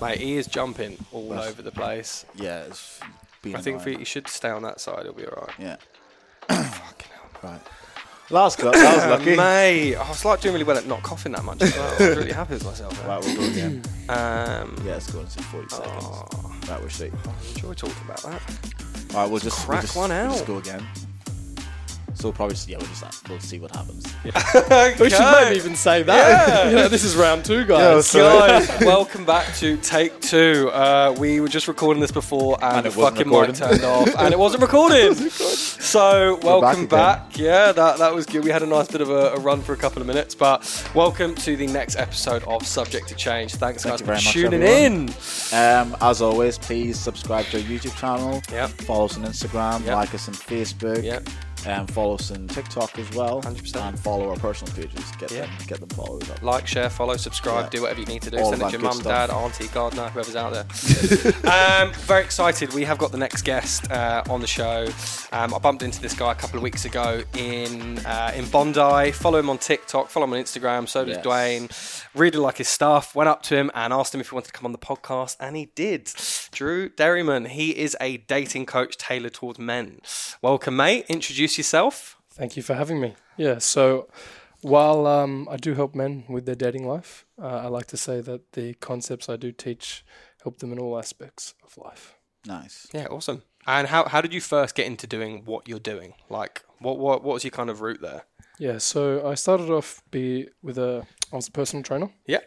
Mate, he is jumping all That's- over the place. Yeah, it's been I think if annoying. he, he should stay on that side, he'll be alright. Yeah, Fucking hell. right. Last go. That was lucky. Mate, I was like doing really well at not coughing that much as well. I was really happy with myself. there. Right, we'll go again. Um, Yeah, let's go into 40 seconds. oh, Right, we're straight. enjoy talking about that. All right, we'll just crack we'll just, one we'll just go again. So we'll probably yeah, we'll just we'll see what happens. We should maybe even say that. Yeah. Yeah, this is round two, guys. Guys, welcome back to take two. Uh, we were just recording this before, and, And the it wasn't fucking mic turned off, and it wasn't recording. so welcome back back. Yeah, that that was good. We had a nice bit of a, a run for a couple of minutes, but welcome to the next episode of Subject to Change. Thanks Thank guys for much, tuning everyone. in. Um, as always, please subscribe to our YouTube channel. Yep. Follow us on Instagram. Yep. Like us on Facebook. Yep. And follow us on TikTok as well. 100%. And follow our personal pages. Get Yeah. them get them followed up. Like, share, follow, subscribe, Yeah. do whatever you need to do. All Send it to your mum, dad, auntie, gardener, whoever's out there. um, very excited. We have got the next guest uh, on the show. Um, I bumped into this guy a couple of weeks ago in uh, in Bondi. Follow him on TikTok. Follow him on Instagram. So does Yes. Dwayne. Really like his stuff. Went up to him and asked him if he wanted to come on the podcast, and he did. Drew Derryman. He is a dating coach tailored towards men. Welcome, mate. Introduce yourself. Thank you for having me. Yeah, so while um, I do help men with their dating life, uh, I like to say that the concepts I do teach help them in all aspects of life. Nice. Yeah, awesome. And how, how did you first get into doing what you're doing? Like, what what what was your kind of route there? Yeah, so I started off be with a I was a personal trainer, Yeah.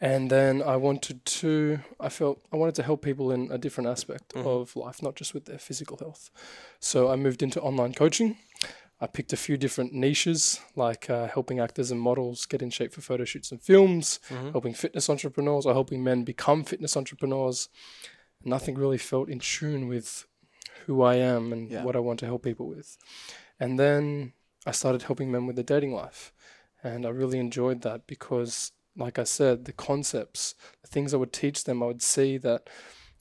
and then I wanted to I felt I wanted to help people in a different aspect of life, not just with their physical health. So I moved into online coaching. I picked a few different niches, like uh, helping actors and models get in shape for photo shoots and films, helping fitness entrepreneurs, or helping men become fitness entrepreneurs. Nothing really felt in tune with who I am and Yeah. what I want to help people with. And then I started helping men with their dating life. And I really enjoyed that because, like I said, the concepts, the things I would teach them, I would see that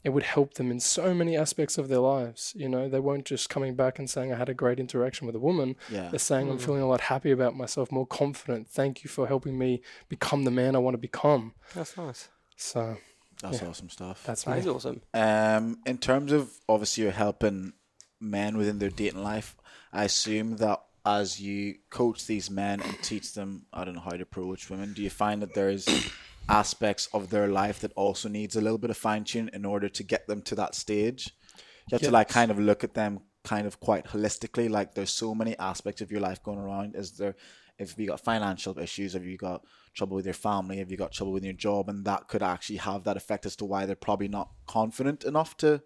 it would help them in so many aspects of their lives. You know, they weren't just coming back and saying, I had a great interaction with a woman. Yeah. They're saying, I'm feeling a lot happy about myself, more confident. Thank you for helping me become the man I want to become. That's nice. So That's Yeah. awesome stuff. that's That me. awesome. Um, in terms of obviously you're helping men within their dating life, I assume that as you coach these men and teach them, I don't know how to approach women, do you find that there's aspects of their life that also needs a little bit of fine tune in order to get them to that stage? You have to like kind of look at them kind of quite holistically. Like there's so many aspects of your life going around. Is there if you got financial issues, have you got trouble with your family, have you got trouble with your job, and that could actually have that effect as to why they're probably not confident enough to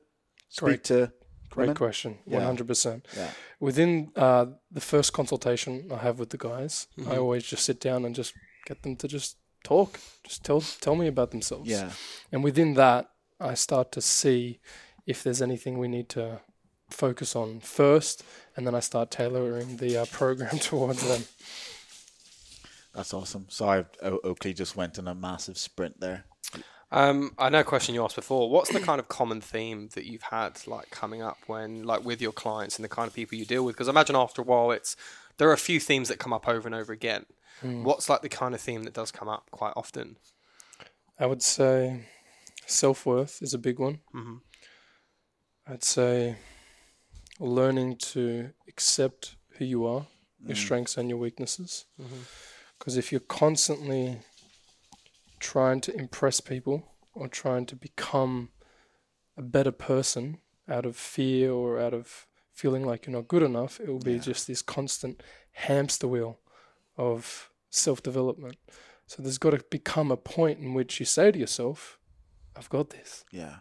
speak Great. to Great women? question. One hundred percent. Yeah. Within uh, the first consultation I have with the guys, Mm-hmm. I always just sit down and just get them to just talk, just tell tell me about themselves. Yeah. And within that, I start to see if there's anything we need to focus on first, and then I start tailoring the uh, program towards them. That's awesome. Sorry, o- Oakley just went on a massive sprint there. Um, I know a question you asked before. What's the kind of common theme that you've had like coming up when like with your clients and the kind of people you deal with? Because I imagine after a while, it's there are a few themes that come up over and over again. What's like the kind of theme that does come up quite often? I would say self worth is a big one. Mhm. I'd say learning to accept who you are, your strengths and your weaknesses. Because if you're constantly trying to impress people or trying to become a better person out of fear or out of feeling like you're not good enough, it will be just this constant hamster wheel of self development. So there's got to become a point in which you say to yourself, I've got this. Yeah.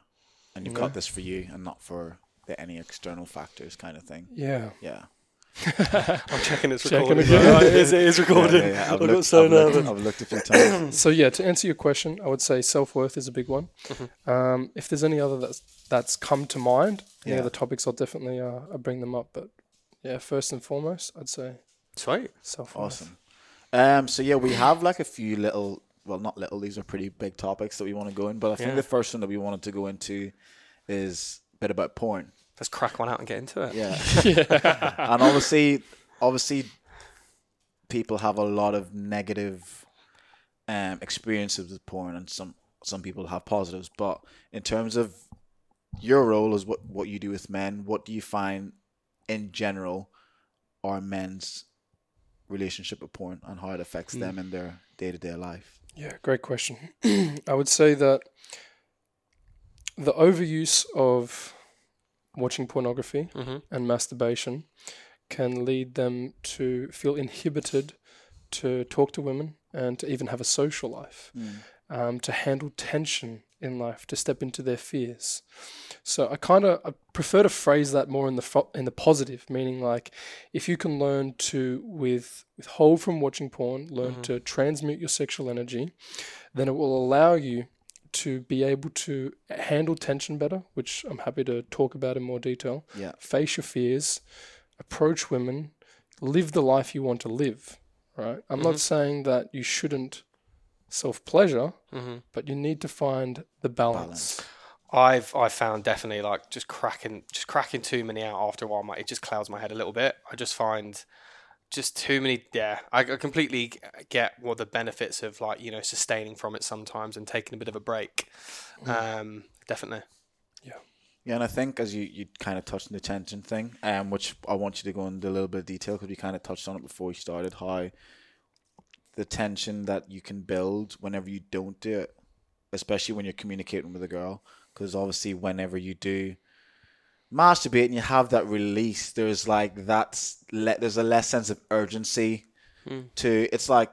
And you've Yeah. got this for you and not for the, any external factors kind of thing. Yeah. Yeah. I'm checking it's Checking recording. again. Right, it is, it is recording. Yeah, yeah, yeah. I I've, got looked, so I've, looked. I've looked a few times. So yeah, to answer your question, I would say self worth is a big one. Um, if there's any other that's that's come to mind, any Yeah. other topics, I'll definitely uh, I'll bring them up. But yeah, first and foremost, I'd say Sweet. self worth. awesome. Um, so yeah, we have like a few little, well, not little. These are pretty big topics that we want to go in. But I think Yeah. the first one that we wanted to go into is a bit about porn. Let's crack one out and get into it. Yeah. and obviously, obviously, people have a lot of negative um, experiences with porn, and some some people have positives. But in terms of your role as what what you do with men, what do you find in general are men's relationship with porn and how it affects them in their day to day life? Yeah, great question. I would say that the overuse of watching pornography mm-hmm. and masturbation can lead them to feel inhibited to talk to women and to even have a social life, mm. um, to handle tension in life, to step into their fears. So I kind of prefer to phrase that more in the fo- in the positive, meaning like if you can learn to with withhold from watching porn, learn mm-hmm. to transmute your sexual energy, then it will allow you to be able to handle tension better, which I'm happy to talk about in more detail. Yeah. Face your fears, approach women, live the life you want to live. Right. I'm not mm-hmm. saying that you shouldn't self pleasure, mm-hmm. but you need to find the balance. I've I found definitely like just cracking just cracking too many out after a while. My, it just clouds my head a little bit. I just find just too many. Yeah, I, I completely get what the benefits of like you know sustaining from it sometimes and taking a bit of a break. Um, definitely. Yeah. Yeah, and I think as you, you kind of touched on the tension thing, um, which I want you to go into a little bit of detail because we kind of touched on it before we started, how the tension that you can build whenever you don't do it, especially when you're communicating with a girl, because obviously whenever you do masturbate and you have that release, there's like that's le- there's a less sense of urgency hmm. to it's like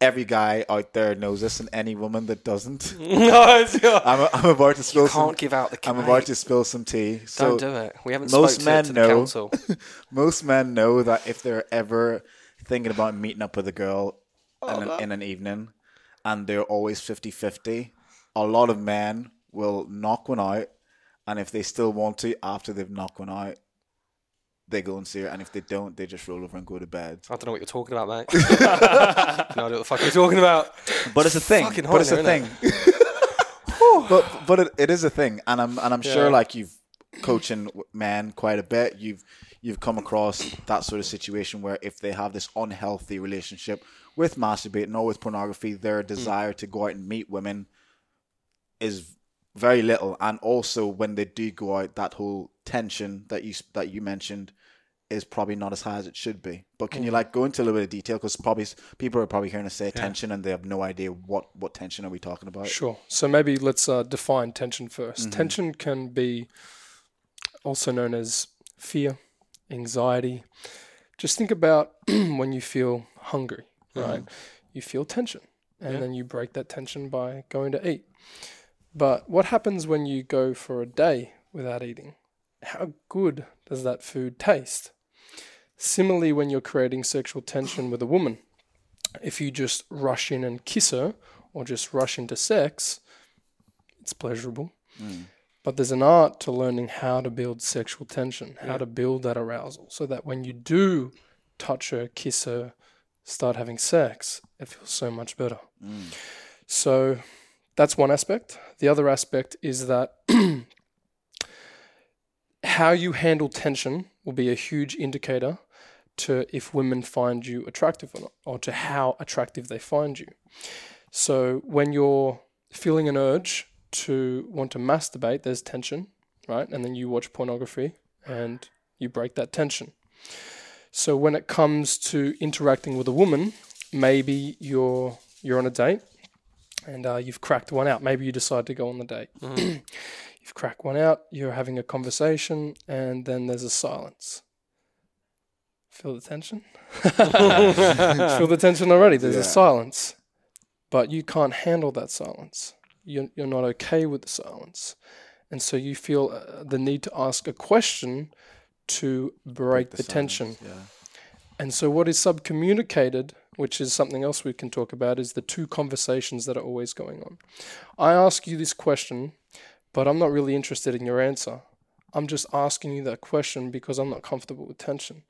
every guy out there knows this, and any woman that doesn't. no, I'm, I'm about to spill some. can't give out the. I'm about to spill some tea. So Don't do it. We haven't most spoke men know- council. most men know that if they're ever thinking about meeting up with a girl Oh, in, an, oh. in an evening and they're always 50-50, a lot of men will knock one out and if they still want to after they've knocked one out they go and see her and if they don't they just roll over and go to bed. I don't know what you're talking about, mate. no idea what the fuck you're talking about. but it's a thing. Fucking but it's a thing. but but it, it is a thing. And i'm and i'm sure like you've coaching men quite a bit. You've you've come across that sort of situation where if they have this unhealthy relationship with masturbating or with pornography their hmm. desire to go out and meet women is very little. And also when they do go out that whole tension that you that you mentioned is probably not as high as it should be. But can you mm-hmm. like go into a little bit of detail? Because probably people are probably hearing us say tension and they have no idea what what tension are we talking about. Sure. So maybe let's uh, define tension 1st mm-hmm. Tension can be also known as fear, anxiety. Just think about when you feel hungry, mm-hmm. right? You feel tension, and then you break that tension by going to eat. But what happens when you go for a day without eating? How good does that food taste? Similarly, when you're creating sexual tension with a woman, if you just rush in and kiss her or just rush into sex, it's pleasurable. Mm. But there's an art to learning how to build sexual tension, how to build that arousal, so that when you do touch her, kiss her, start having sex, it feels so much better. Mm. So that's one aspect. The other aspect is that how you handle tension will be a huge indicator to if women find you attractive or not, or to how attractive they find you. So when you're feeling an urge to want to masturbate, there's tension, right? And then you watch pornography and you break that tension. So when it comes to interacting with a woman, maybe you're you're on a date and uh, you've cracked one out. Maybe you decide to go on the date. you've cracked one out. You're having a conversation, and then there's a silence. Feel the tension? Feel the tension already. There's Yeah. a silence, but you can't handle that silence. You're you're not okay with the silence, and so you feel uh, the need to ask a question to break, the, tension. silence, yeah And so, what is subcommunicated, which is something else we can talk about, is the two conversations that are always going on. I ask you this question, but I'm not really interested in your answer. I'm just asking you that question because I'm not comfortable with tension.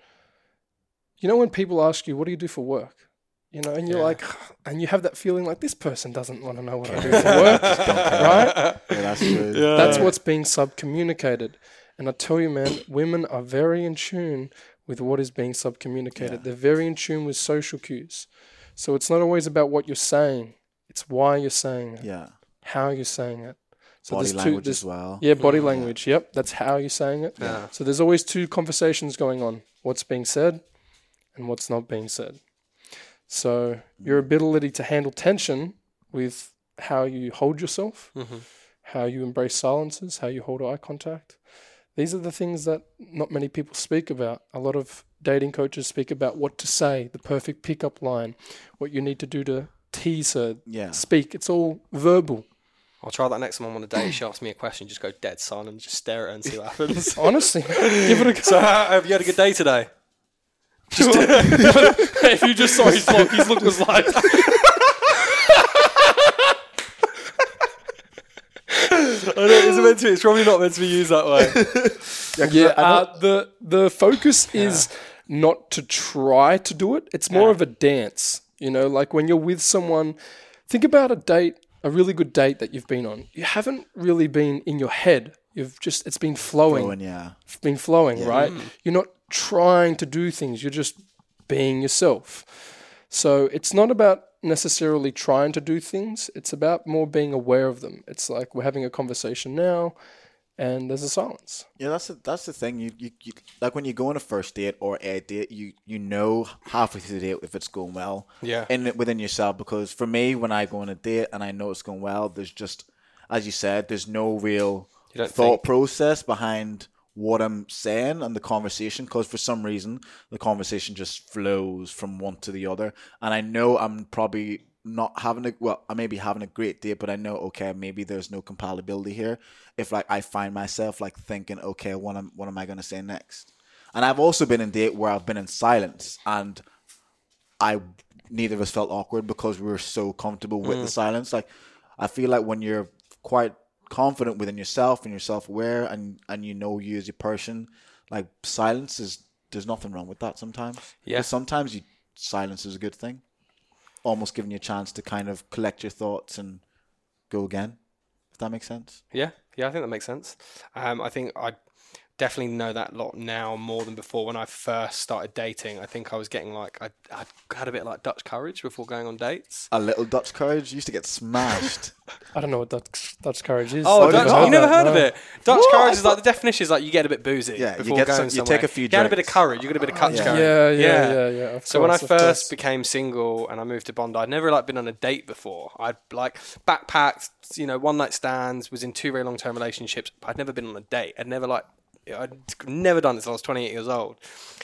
You know, when people ask you, What do you do for work? You know, and you're Yeah. like, and you have that feeling like this person doesn't want to know what I do for work, right? yeah that's good That's what's being subcommunicated. And I tell you, man, women are very in tune with what is being subcommunicated. They're very in tune with social cues. So it's not always about what you're saying, it's why you're saying it. yeah how you're saying it. So Body there's two, language there's- as well. Yeah, body language. Yep, that's how you're saying it. Yeah. So there's always two conversations going on: what's being said and what's not being said. So your ability to handle tension with how you hold yourself, Mhm. how you embrace silences, how you hold eye contact. These are the things that not many people speak about. A lot of dating coaches speak about what to say, the perfect pickup line, what you need to do to tease her, Yeah. speak. It's all verbal. I'll try that next time I'm on a date. She asks me a question, just go dead silent, and just stare at her and see what happens. Honestly, give it a go. so, how, have you had a good day today? if you just saw his look, his look was like, I don't, is it meant to be? It's probably not meant to be used that way. yeah. Uh, the the focus is not to try to do it. It's more of a dance. You know, like when you're with someone. Think about a date, a really good date that you've been on. You haven't really been in your head. You've just it's been flowing, Flowing, yeah. been flowing, right? You're not trying to do things. You're just being yourself. So it's not about necessarily trying to do things. It's about more being aware of them. It's like we're having a conversation now, and there's a silence. Yeah, that's the, that's the thing. You, you you like when you go on a first date or a date, you you know halfway through the date if it's going well. Yeah. In it within yourself, because for me, when I go on a date and I know it's going well, there's just, as you said, there's no real thought think- process behind what I'm saying and the conversation. Because for some reason, the conversation just flows from one to the other, and I know I'm probably not having a well, I may be having a great date, but I know okay, maybe there's no compatibility here. If like I find myself like thinking, okay, what am what am I gonna say next? And I've also been in date where I've been in silence and I neither of us felt awkward because we were so comfortable with the mm. silence. Like I feel like when you're quite confident within yourself and you're self aware and and you know you as a person, like silence is there's nothing wrong with that sometimes. Yeah. sometimes you silence is a good thing. Almost giving you a chance to kind of collect your thoughts and go again. If that makes sense. Yeah, yeah, I think that makes sense. Um, I think I definitely know that lot now more than before. When I first started dating, I think I was getting like I, I had a bit like Dutch courage before going on dates. A little Dutch courage used to get smashed. I don't know what Dutch, Dutch courage is. Oh, Dutch, you never heard of it? Dutch What? courage is like the definition is like you get a bit boozy Yeah, you get going some- you take a few You get a bit of drinks. courage. You get a bit of Dutch yeah. courage. yeah, yeah, yeah, yeah. of So when I first course. became single and I moved to Bondi, I'd never like been on a date before. I'd like backpacked, you know, one night stands, was in two very long term relationships, but I'd never been on a date. I'd never like I'd never done this till I was 28 years old.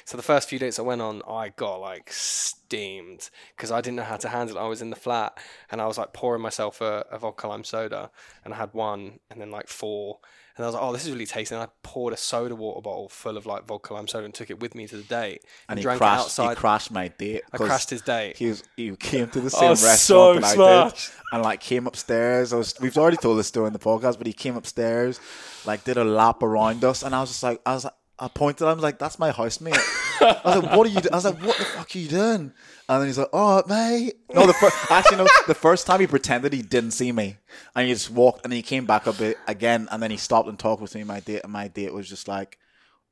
So the first few dates I went on, I got like steamed because I didn't know how to handle it. I was in the flat and I was like pouring myself a, a vodka lime soda and I had one and then like four. And I was like, oh, this is really tasty. And I poured a soda water bottle full of like vodka lime soda and took it with me to the date and, And he drank crashed outside. he crashed my date. I crashed his date. He was he came to the same restaurant so that I did, and like came upstairs. I was we've already told this story in the podcast, but he came upstairs, like did a lap around us, and I was just like, I was like, I pointed, I was like, that's my housemate. I was like, what are you? Do-? I was like, what the fuck are you doing? And then he's like, oh mate, no, the first actually no, the first time he pretended he didn't see me, and he just walked, and he came back a bit again, and then he stopped and talked with me. My date, and my date was just like.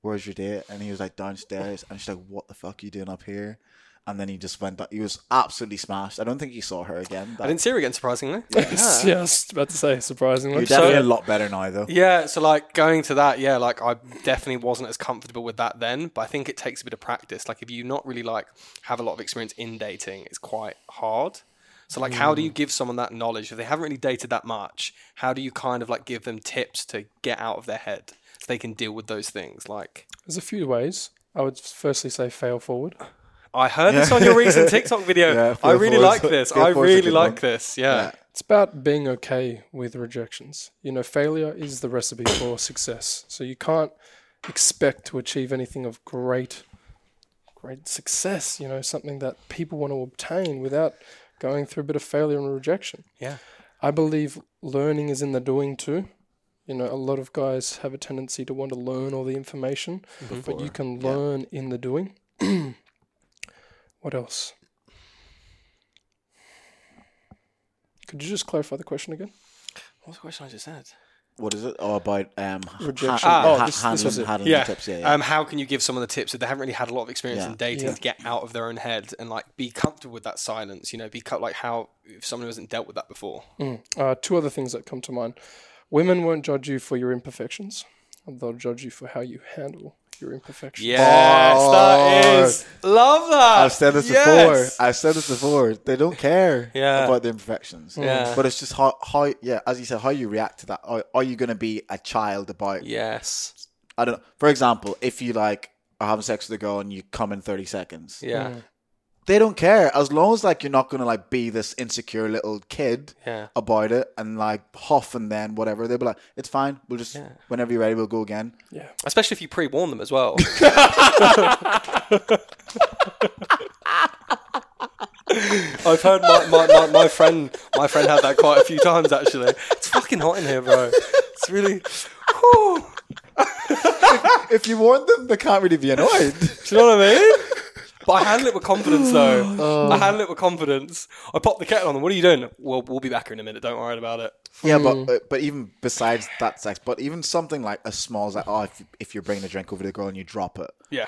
Where's your date? And he was like downstairs, and she's like, "What the fuck are you doing up here?" And then he just went. Back. He was absolutely smashed. I don't think he saw her again. I didn't see her again, surprisingly. yeah, I was about to say surprisingly. You're definitely a lot better now, though. Yeah, so like going to that, yeah, like I definitely wasn't as comfortable with that then, but I think it takes a bit of practice. Like if you not really like have a lot of experience in dating, it's quite hard. So like how do you mm. give someone that knowledge if they haven't really dated that much? How do you kind of like give them tips to get out of their head so they can deal with those things? Like There's a few ways. I would firstly say fail forward. I heard this on your recent TikTok video. Yeah, I really like this. I really like one. this. Yeah. Yeah. It's about being okay with rejections. You know, failure is the recipe for success. So you can't expect to achieve anything of great great success, you know, something that people want to obtain without going through a bit of failure and rejection. Yeah. I believe learning is in the doing too. You know, a lot of guys have a tendency to want to learn all the information, mm-hmm. but you can learn in the doing. what else? Could you just clarify the question again? What's the question I just said? what is it? Oh, about um Rejection. ha- Oh, ha- this- this handling, was it. handling yeah. tips. Yeah, yeah. Um, how can you give someone the tips if they haven't really had a lot of experience Yeah. in dating Yeah. to get out of their own head and like be comfortable with that silence? You know, be cut like how if someone hasn't dealt with that before. Uh, two other things that come to mind. Women won't judge you for your imperfections. They'll judge you for how you handle your imperfections. Yes, that is love that. I've said this Yes. before. I've said this before. They don't care Yeah. about the imperfections. Yeah. But it's just how, how, yeah, as you said, how you react to that. Are, are you going to be a child about, Yes. I don't know. For example, if you like are having sex with a girl and you come in 30 seconds, Yeah. Mm. They don't care. As long as like you're not going to like be this insecure little kid Yeah. about it and like huff and then whatever. They'll be like, it's fine. We'll just, whenever you're ready, we'll go again. Yeah. Especially if you pre-warn them as well. I've heard my, my, my, my friend my friend had that quite a few times actually. It's fucking hot in here, bro. It's really. Whew. If you warn them, they can't really be annoyed. Do you know what I mean? But I handle it with confidence, though. Oh. I handle it with confidence. I pop the kettle on them. What are you doing? Well, we'll be back here in a minute. Don't worry about it. Yeah, but hmm. but- but even besides that sex, but even something like as small as like, oh, if, you- if you're bringing a drink over to the girl and you drop it, Yeah.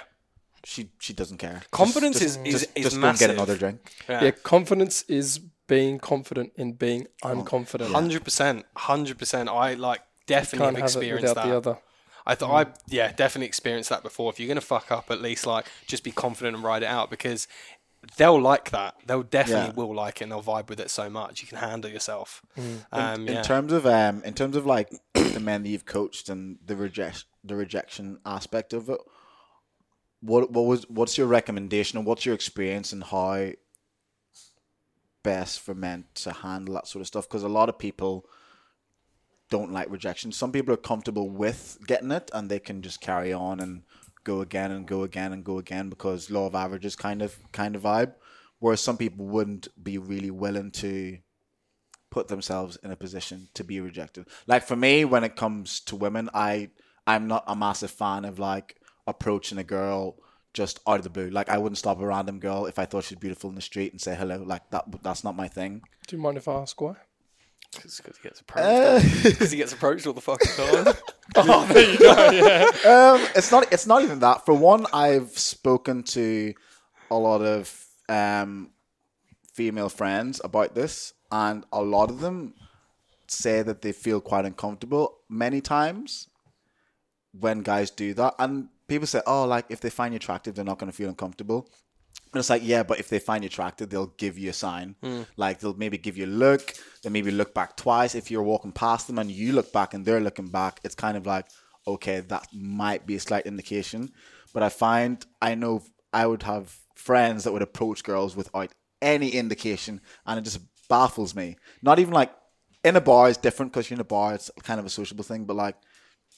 she she doesn't care. Confidence just, is- is- just, is just go and get another drink. Yeah. confidence is being confident in being Oh, unconfident. Hundred percent. Hundred percent. I like definitely Can't have have it without that. the other. I thought I yeah definitely experienced that before. If you're gonna fuck up, at least like just be confident and ride it out because they'll like that. They'll definitely Yeah. will like it. and They'll vibe with it so much. You can handle yourself. Mm. Um, In yeah. terms of um, in terms of like the men that you've coached and the reject the rejection aspect of it, what what was what's your recommendation and what's your experience and how best for men to handle that sort of stuff? Because a lot of people don't like rejection. Some people are comfortable with getting it and they can just carry on and go again and go again and go again because law of averages kind of kind of vibe. Whereas some people wouldn't be really willing to put themselves in a position to be rejected. Like for me, when it comes to women, I I'm not a massive fan of like approaching a girl just out of the blue. Like I wouldn't stop a random girl if I thought she's beautiful in the street and say hello. Like that that's not my thing. Do you mind if I ask why? Because he gets approached. Because he gets approached all the fucking time. Oh, there you go. um, it's not. It's not even that. For one, I've spoken to a lot of um, female friends about this, and a lot of them say that they feel quite uncomfortable many times when guys do that. And people say, "Oh, like if they find you attractive, they're not going to feel uncomfortable." And it's like, yeah, but if they find you attractive, they'll give you a sign. Hmm. Like they'll maybe give you a look, they maybe look back twice. If you're walking past them and you look back and they're looking back, it's kind of like, okay, that might be a slight indication. But I find I know I would have friends that would approach girls without any indication, and it just baffles me. Not even like in a bar is different because you're in a bar; it's kind of a sociable thing. But like,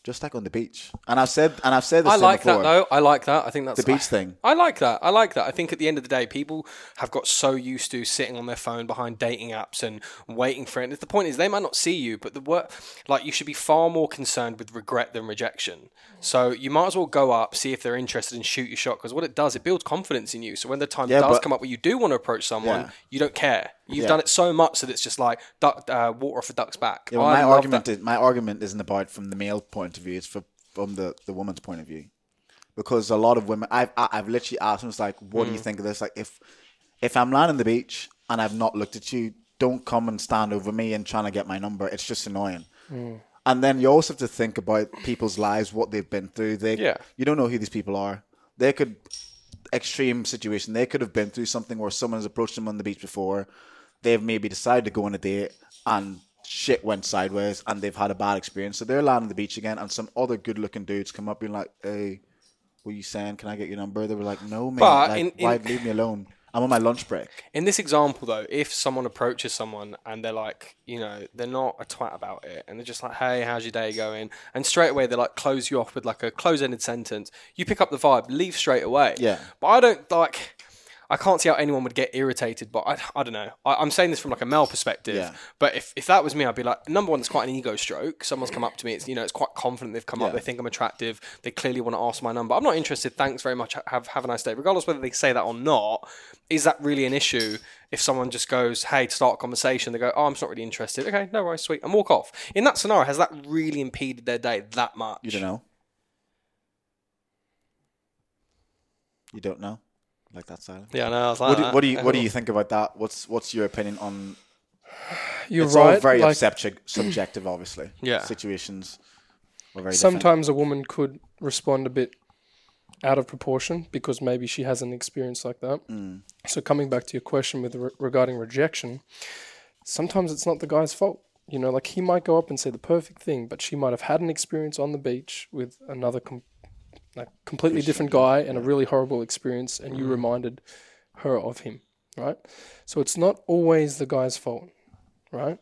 just like on the beach, and I've said, and I've said this I like before, that though. I like that. I think that's the beach thing. I like that. I like that. I think at the end of the day, people have got so used to sitting on their phone behind dating apps and waiting for it. The point is, they might not see you, but the work, like, you should be far more concerned with regret than rejection. So you might as well go up, see if they're interested, and shoot your shot. Because what it does, it builds confidence in you. So when the time Yeah, does but- come up where you do want to approach someone, Yeah. you don't care. You've Yeah. done it so much that it's just like duck, uh, water off a duck's back. Yeah, well, my argument that. is my argument isn't about from the male point of view; it's for, from the, the woman's point of view. Because a lot of women, I've I- I've literally asked them, it's like, what do Mm. you think of this? Like, if if I'm lying on the beach and I've not looked at you, don't come and stand over me and trying to get my number. It's just annoying. And then you also have to think about people's lives, what they've been through. They, Yeah. you don't know who these people are. They could extreme situation. They could have been through something where someone has approached them on the beach before. They've maybe decided to go on a date and shit went sideways and they've had a bad experience. So they're lying on the beach again and some other good looking dudes come up being like, Hey, what are you saying? Can I get your number? They were like, No man, But like, in- in- why leave me alone? I'm on my lunch break. In this example, though, if someone approaches someone and they're like, you know, they're not a twat about it, and they're just like, "Hey, how's your day going?" and straight away they like close you off with like a close-ended sentence, you pick up the vibe, leave straight away. Yeah. But I don't like. I can't see how anyone would get irritated. But I, I don't know. I, I'm saying this from like a male perspective. Yeah. But if, if that was me, I'd be like, number one, it's quite an ego stroke. Someone's come up to me. It's you know, it's quite confident. They've come up. They think I'm attractive. They clearly want to ask my number. I'm not interested. Thanks very much. Have have a nice day. Regardless whether they say that or not, is that really an issue? If someone just goes, hey, to start a conversation, they go, oh, I'm just not really interested. Okay, no worries, sweet, and walk off. In that scenario, has that really impeded their day that much? You don't know. You don't know, like that silence. Yeah, no, I was like, What do, what do you What do you think about that? What's What's your opinion on? You're it's right. all very like, subject, subjective, obviously. Yeah. Situations are very different. sometimes a woman could respond a bit out of proportion because maybe she has an experience like that. Mm. So coming back to your question with re- regarding rejection, sometimes it's not the guy's fault. You know, like he might go up and say the perfect thing, but she might have had an experience on the beach with another com- like completely different guy and a really horrible experience, and you mm. reminded her of him, right? So it's not always the guy's fault, right?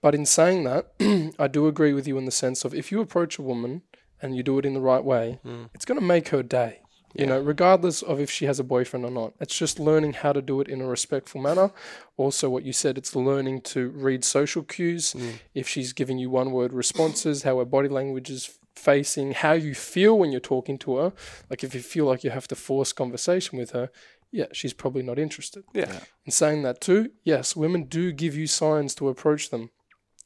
But in saying that, I do agree with you in the sense of if you approach a woman and you do it in the right way, mm. it's going to make her day. You know, regardless of if she has a boyfriend or not. It's just learning how to do it in a respectful manner. Also, what you said, it's learning to read social cues. Mm. If she's giving you one word responses, how her body language is facing, how you feel when you're talking to her. Like if you feel like you have to force conversation with her, yeah, she's probably not interested. Yeah. In saying that too, yes, women do give you signs to approach them.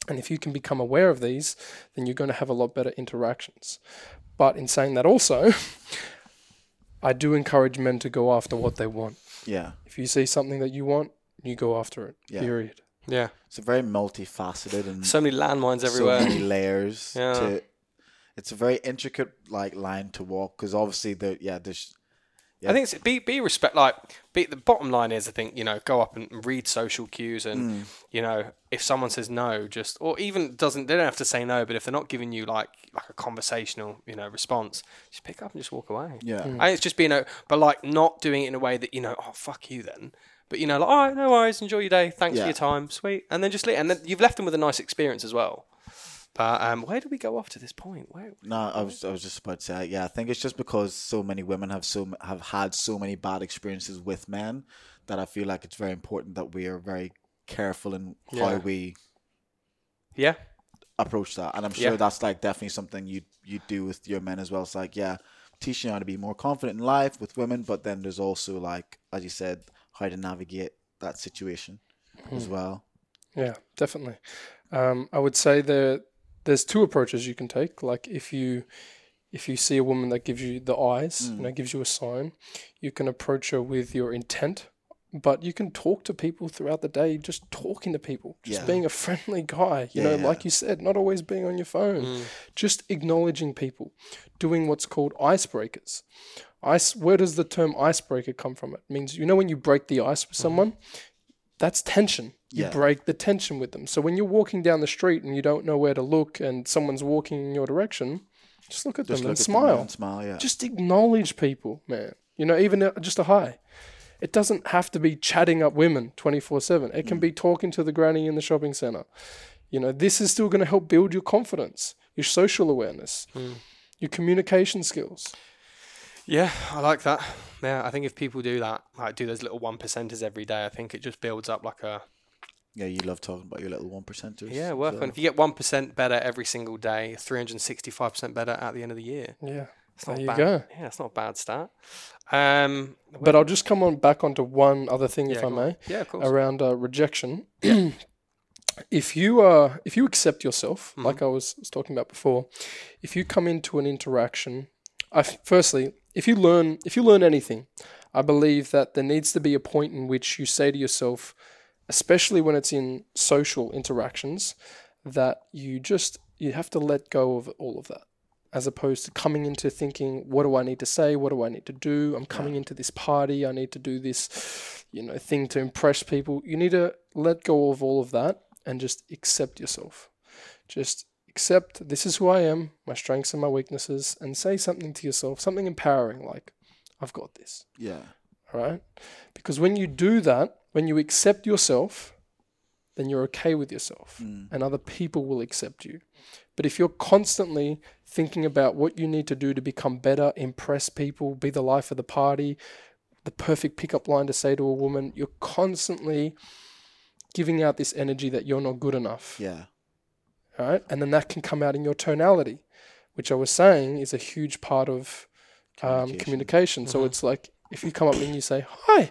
And if you can become aware of these, then you're going to have a lot better interactions. But in saying that also, I do encourage men to go after what they want. Yeah, If you see something that you want, you go after it. Yeah. Period. Yeah. it's a very multifaceted and So many landmines everywhere. so many layers. Yeah. To, it's a very intricate like line to walk because obviously the yeah there's I think it's be be respect like be the bottom line is I think you know go up and read social cues and Mm. you know if someone says no just or even doesn't they don't have to say no but if they're not giving you like like a conversational you know response just pick up and just walk away. Yeah. And it's just being a but like not doing it in a way that you know oh fuck you then. But you know like all right no worries enjoy your day thanks Yeah. for your time sweet. And then just leave and then you've left them with a nice experience as well but um where do we go off to this point where No, I was I was just about to say yeah. I think it's just because so many women have so have had so many bad experiences with men that I feel like it's very important that we are very careful in how Yeah. we yeah approach that. And I'm sure Yeah. that's like definitely something you you do with your men as well. It's like yeah, teaching you how to be more confident in life with women, but then there's also like as you said, how to navigate that situation as well. Yeah, definitely. Um, I would say that there's two approaches you can take. Like if you if you see a woman that gives you the eyes, and mm. know, gives you a sign, you can approach her with your intent. But you can talk to people throughout the day, just talking to people, just Yeah. being a friendly guy. You Yeah, know, yeah. like you said, not always being on your phone, mm. just acknowledging people, doing what's called icebreakers. Ice. Where does the term icebreaker come from? It means you know when you break the ice with mm. someone, that's tension. You Yeah. break the tension with them. So when you're walking down the street and you don't know where to look and someone's walking in your direction, just look at Just them look and at them smile. and smile. Yeah. Just acknowledge people, man. You know, even uh, just a hi. It doesn't have to be chatting up women 24 7. It can mm. be talking to the granny in the shopping center. You know, this is still going to help build your confidence, your social awareness, mm. your communication skills. Yeah, I like that. Yeah, I think if people do that, like do those little one percenters every day, I think it just builds up like a yeah, you love talking about your little one percenters. yeah work on. If you get one percent better every single day, three hundred sixty-five percent better at the end of the year. Yeah. It's There not you bad. go. Yeah, it's not a bad start. Um, But I'll just come on back onto one other thing, yeah, if I go on. may. Yeah, of course. around uh, rejection. if you uh, if you accept yourself, Mm-hmm. like I was, was talking about before, if you come into an interaction, I f- firstly, if you learn if you learn anything, I believe that there needs to be a point in which you say to yourself, especially when it's in social interactions, that you just you have to let go of all of that as opposed to coming into thinking, what do I need to say? What do I need to do? I'm coming into this party. I need to do this, you know, thing to impress people. You need to let go of all of that and just accept yourself. Just accept this is who I am, my strengths and my weaknesses, and say something to yourself, something empowering like, I've got this. Yeah. All right. Because when you do that, when you accept yourself, then you're okay with yourself mm. and other people will accept you. But if you're constantly thinking about what you need to do to become better, impress people, be the life of the party, the perfect pickup line to say to a woman. You're constantly giving out this energy that you're not good enough. Yeah. Right? And then that can come out in your tonality, which I was saying is a huge part of um, Communication. communication. So it's like if you come up and you say, Hi,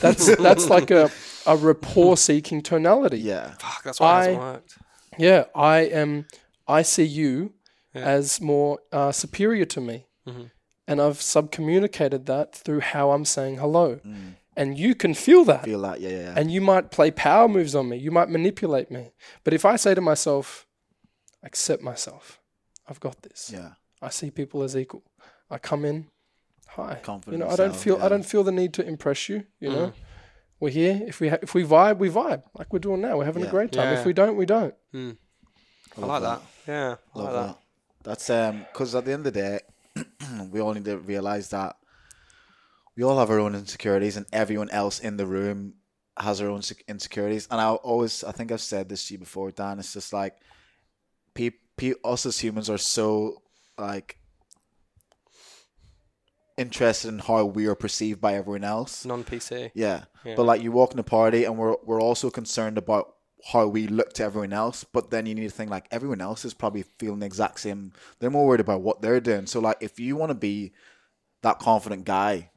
that's that's like a, a rapport seeking tonality. Yeah. Fuck, that's why it hasn't I- worked. Yeah, I am. I see you Yeah. as more uh, superior to me, Mhm. and I've subcommunicated that through how I'm saying hello, Mm. And you can feel that, Feel that. Yeah. Yeah. yeah. and you might play power moves on me. You might manipulate me, but if I say to myself, "Accept myself, I've got this. yeah. I see people as equal. I come in, hi. Confident You know, I don't feel yeah. I don't feel the need to impress you. You know, Mm. we're here. If we ha- if we vibe, we vibe like we're doing now. We're having Yeah. a great time. Yeah. If we don't, we don't. Mm. I love like that. that. Yeah, I Love like that. that. That's um because at the end of the day, we all need to realize that we all have our own insecurities, and everyone else in the room has their own insecurities. And I always, I think I've said this to you before, Dan. It's just like, pe- pe- us as humans are so like interested in how we are perceived by everyone else. Non PC. Yeah. Yeah. But like you walk in a party and we're we're also concerned about how we look to everyone else. But then you need to think like everyone else is probably feeling the exact same. They're more worried about what they're doing. So like if you want to be that confident guy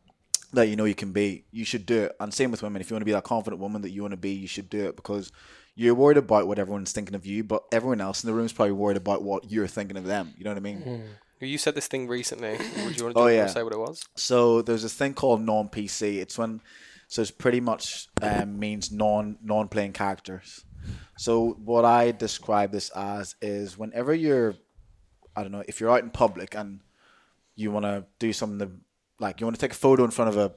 that you know you can be, you should do it. And same with women. If you want to be that confident woman that you want to be, you should do it because you're worried about what everyone's thinking of you, but everyone else in the room is probably worried about what you're thinking of them. You know what I mean? You said this thing recently. Would you want to, Oh, yeah. say what it was? So there's this thing called non PC. It's when so it's pretty much um, means non non playing characters. So what I describe this as is whenever you're I don't know if you're out in public and you want to do something that, like you want to take a photo in front of a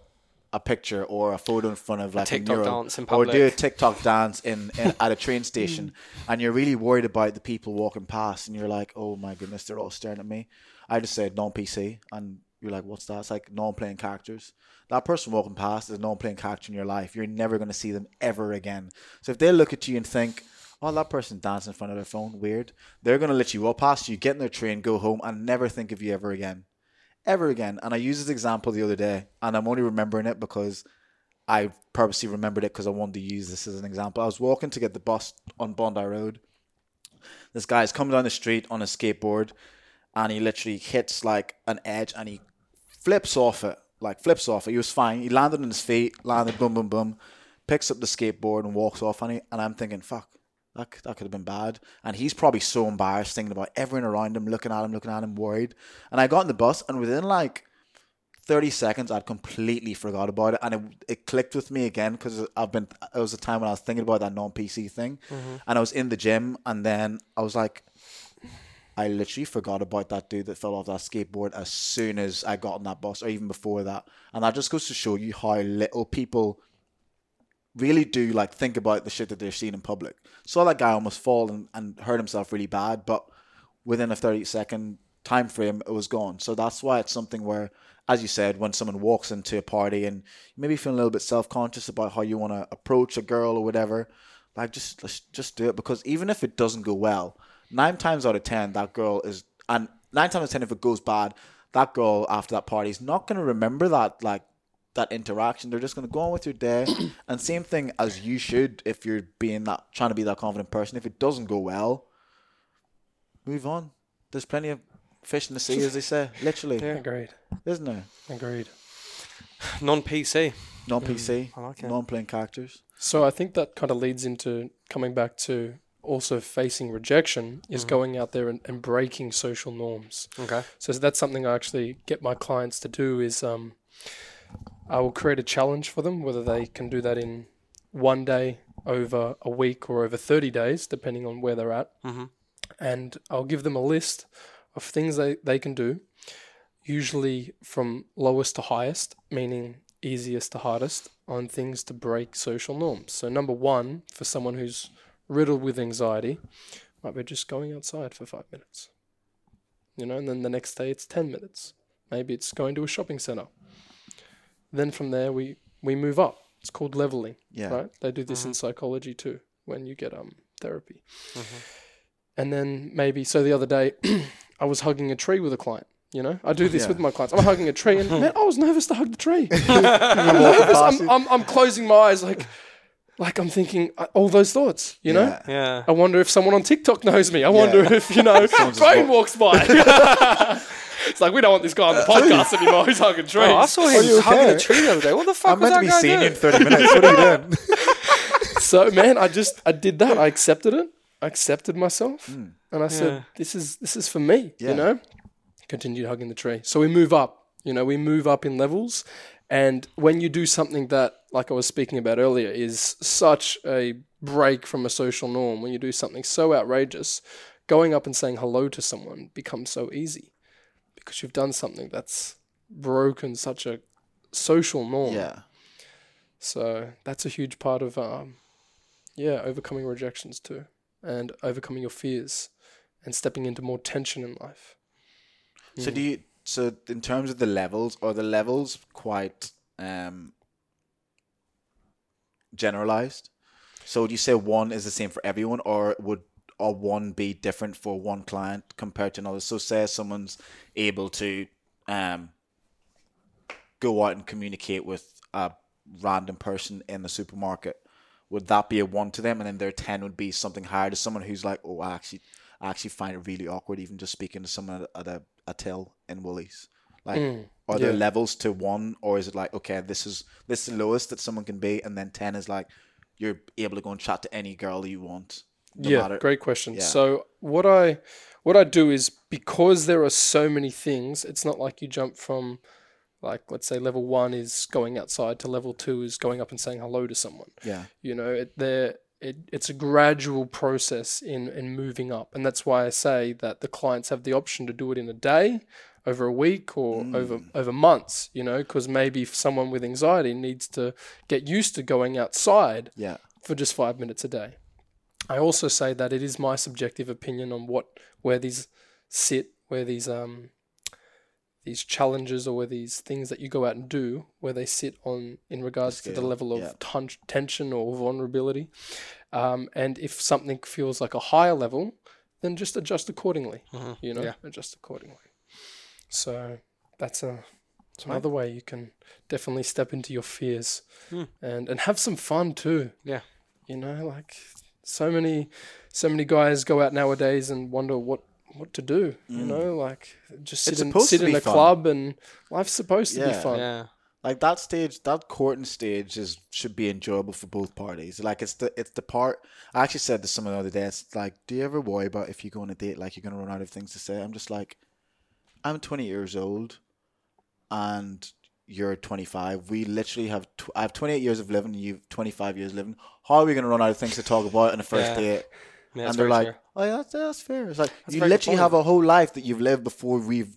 a picture or a photo in front of like a, TikTok mural dance in or do a. TikTok dance in, in at a train station and you're really worried about the people walking past and you're like oh my goodness they're all staring at me. I just said non PC and you're like what's that? It's like non playing characters. That person walking past is a non playing character in your life. You're never going to see them ever again. So if they look at you and think oh that person dancing in front of their phone weird they're going to let you walk past you get in their train go home and never think of you ever again ever again. And I used this example the other day, and I'm only remembering it because I purposely remembered it because I wanted to use this as an example. I was walking to get the bus on Bondi Road. This guy's coming down the street on a skateboard, and he literally hits like an edge, and he flips off it, like flips off it. He was fine. He landed on his feet, landed, boom, boom, boom, picks up the skateboard and walks off on it. And I'm thinking, fuck, that, that could have been bad. And he's probably so embarrassed thinking about everyone around him, looking at him, looking at him, worried. And I got in the bus, and within like 30 seconds, I'd completely forgot about it. And it, it clicked with me again because I've been, it was a time when I was thinking about that non PC thing. Mm-hmm. And I was in the gym, and then I was like, I literally forgot about that dude that fell off that skateboard as soon as I got on that bus, or even before that. And that just goes to show you how little people really do like think about the shit that they're seeing in public. Saw that guy almost fall and, and hurt himself really bad, but within a 30 second time frame, it was gone. So that's why it's something where, as you said, when someone walks into a party and maybe feel a little bit self conscious about how you want to approach a girl or whatever, like just just do it because even if it doesn't go well, nine times out of ten that girl is, and nine times out of ten if it goes bad, that girl after that party is not going to remember that like that interaction. They're just going to go on with your day. and same thing as you should if you're being that trying to be that confident person. If it doesn't go well, move on. There's plenty of fish in the sea, as they say. Literally, Agreed. isn't there? Agreed. Non PC. Non PC, I like it. non playing characters. So I think that kind of leads into coming back to also facing rejection is going out there and, and breaking social norms. Okay. So that's something I actually get my clients to do is um, I will create a challenge for them, whether they can do that in one day, over a week, or over 30 days, depending on where they're at. Mm-hmm. And I'll give them a list of things they, they can do, usually from lowest to highest, meaning easiest to hardest, on things to break social norms. So, number one, for someone who's riddled with anxiety, might be just going outside for five minutes. You know, and then the next day it's 10 minutes. Maybe it's going to a shopping center. Then from there, we, we move up. It's called leveling, Yeah. right? They do this in psychology too when you get um therapy. And then maybe, so the other day, I was hugging a tree with a client. You know, I do this Yeah. with my clients. I'm hugging a tree, and man, I was nervous to hug the tree. I'm nervous. I'm, I'm, I'm closing my eyes, like, like I'm thinking uh, all those thoughts. You know, Yeah. Yeah. I wonder if someone on TikTok knows me. I wonder if you know, Someone's Brain walks by. it's like we don't want this guy on the podcast anymore. He's hugging trees. Oh, I saw him you hugging okay? a tree the other day. What the fuck I'm was meant to that be guy seeing you in 30 minutes. What are you doing? so man, I just I did that. I accepted it. I accepted myself, hmm. and I said, "This is this is for me." Yeah. You know, continued hugging the tree. So we move up. You know, we move up in levels, and when you do something that, like I was speaking about earlier, is such a break from a social norm. When you do something so outrageous, going up and saying hello to someone becomes so easy because you've done something that's broken such a social norm. Yeah. So that's a huge part of, um, yeah, overcoming rejections too, and overcoming your fears, and stepping into more tension in life. So do you? So in terms of the levels, are the levels quite um, generalized? So would you say one is the same for everyone, or would or one be different for one client compared to another? So say someone's able to um, go out and communicate with a random person in the supermarket. Would that be a one to them, and then their ten would be something higher to someone who's like, oh, I actually, I actually find it really awkward even just speaking to someone at a, a till in Woolies. Like, are there levels to one, or is it like, okay, this is this is the lowest that someone can be, and then ten is like you're able to go and chat to any girl you want. Yeah, matter- great question. Yeah. So what I what I do is because there are so many things, it's not like you jump from like let's say level one is going outside to level two is going up and saying hello to someone. Yeah, you know it there it, it's a gradual process in in moving up and that's why i say that the clients have the option to do it in a day over a week or mm. over over months you know because maybe someone with anxiety needs to get used to going outside yeah, for just five minutes a day i also say that it is my subjective opinion on what where these sit where these um these challenges or where these things that you go out and do where they sit on in regards to the level of yeah. ton- tension or vulnerability. Um, and if something feels like a higher level then just adjust accordingly you know? Yeah. adjust accordingly. So that's a that's another way you can definitely step into your fears and and have some fun too. Yeah. you know like so many so many guys go out nowadays and wonder what what to do you mm. know like just sit It's in sit in a fun. club and life's supposed to be fun Yeah. like that stage, that courting stage is should be enjoyable for both parties. Like it's the it's the part. I actually said to someone the other day, it's like, do you ever worry about if you go on a date, like you're gonna run out of things to say? I'm just like, I'm 20 years old, and you're 25. We literally have. Tw- I have 28 years of living. You've 25 years living. How are we gonna run out of things to talk about on a first Yeah. date? Yeah, and they're like, true. "Oh yeah, that's, that's fair." It's like That's you literally have a whole life that you've lived before we've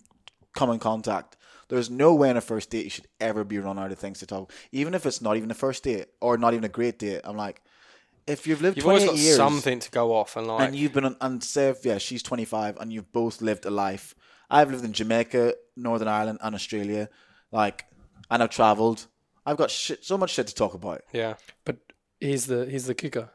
come in contact. There's no way on a first date you should ever be run out of things to talk, even if it's not even a first date or not even a great date. I'm like, if you've lived You've always 28 got years something to go off and like. and you've been on, and say if, yeah, she's 25 and you've both lived a life. I've lived in Jamaica, Northern Ireland, and Australia, like, and I've traveled. I've got shit, so much shit to talk about. yeah. But here's the here's the kicker.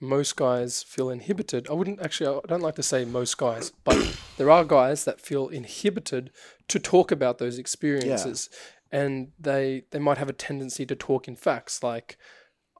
Most guys feel inhibited. I wouldn't actually. I don't like to say most guys, but there are guys that feel inhibited to talk about those experiences, and they they might have a tendency to talk in facts, like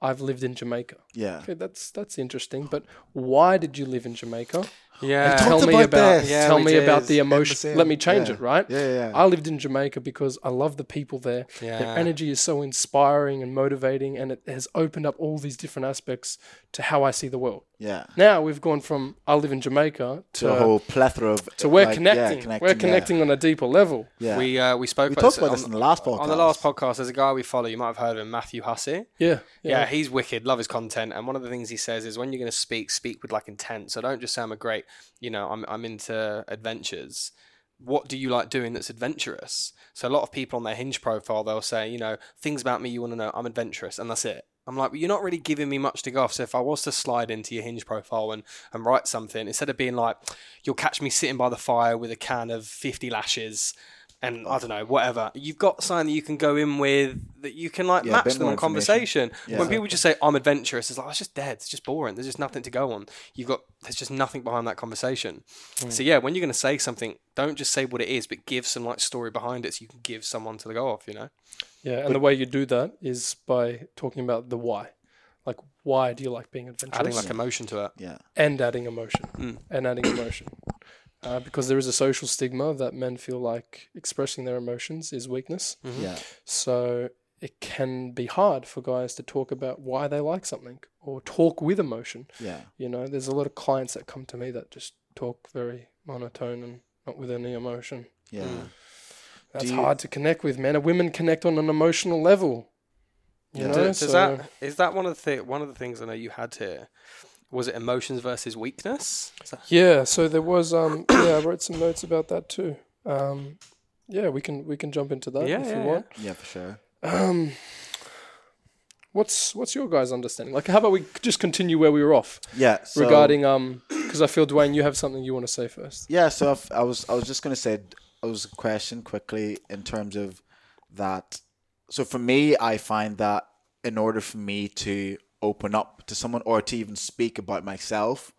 I've lived in Jamaica. Yeah. Okay, that's that's interesting. But why did you live in Jamaica? Yeah. And tell me about about this. Yeah, tell me about the emotion. same- Let me change yeah. it, right? Yeah, yeah, yeah. I lived in Jamaica because I love the people there. Yeah. Their energy is so inspiring and motivating, and it has opened up all these different aspects to how I see the world. Yeah. Now we've gone from I live in Jamaica to, To a whole plethora of. to we're like, connecting. Yeah, We're connecting on a deeper level. Yeah. We uh, we spoke We about talked this about on, this in the last podcast. on the last podcast. There's a guy we follow. You might have heard of him, Matthew Hussey. Yeah, Yeah. he's wicked. Love his content. And one of the things he says is when you're going to speak, speak with like intent. So don't just say I'm a great, you know, I'm I'm into adventures. What do you like doing that's adventurous? So a lot of people on their Hinge profile they'll say, you know, things about me you want to know. I'm adventurous, and that's it. I'm like, well, you're not really giving me much to go off. So if I was to slide into your Hinge profile and, and write something, instead of being like, you'll catch me sitting by the fire with a can of 50 lashes, and I don't know, whatever. You've got something that you can go in with that you can like Yeah, a match bit them more on information. conversation. Yeah. When people just say I'm adventurous, it's like it's just dead. It's just boring. There's just nothing to go on. You've got there's just nothing behind that conversation. Hmm. So yeah, when you're going to say something, don't just say what it is, but give some like story behind it, so you can give someone to go off. You know. Yeah, and the way you do that is by talking about the why. Like, why do you like being adventurous? adding like emotion to it. Yeah. and adding emotion. Mm. And adding emotion. Uh, because there is a social stigma that men feel like expressing their emotions is weakness. Mm-hmm. Yeah. So it can be hard for guys to talk about why they like something or talk with emotion. Yeah. You know, there's a lot of clients that come to me that just talk very monotone and not with any emotion. Yeah. Mm. That's you- hard to connect with, man. And women connect on an emotional level. You Yeah. know, Does, so that is that one of the thi- one of the things I know you had here? Was it emotions versus weakness? That- yeah. So there was, um, yeah, I wrote some notes about that too. Um, yeah, we can we can jump into that Yeah, if yeah, you want. Yeah, for sure. Um, what's what's your guys' understanding? Like, how about we just continue where we were off Yeah. So, regarding um, because I feel Dwayne, you have something you want to say first. Yeah, so if, I was I was just gonna say it was a question quickly in terms of that. So for me, I find that in order for me to open up to someone or to even speak about myself,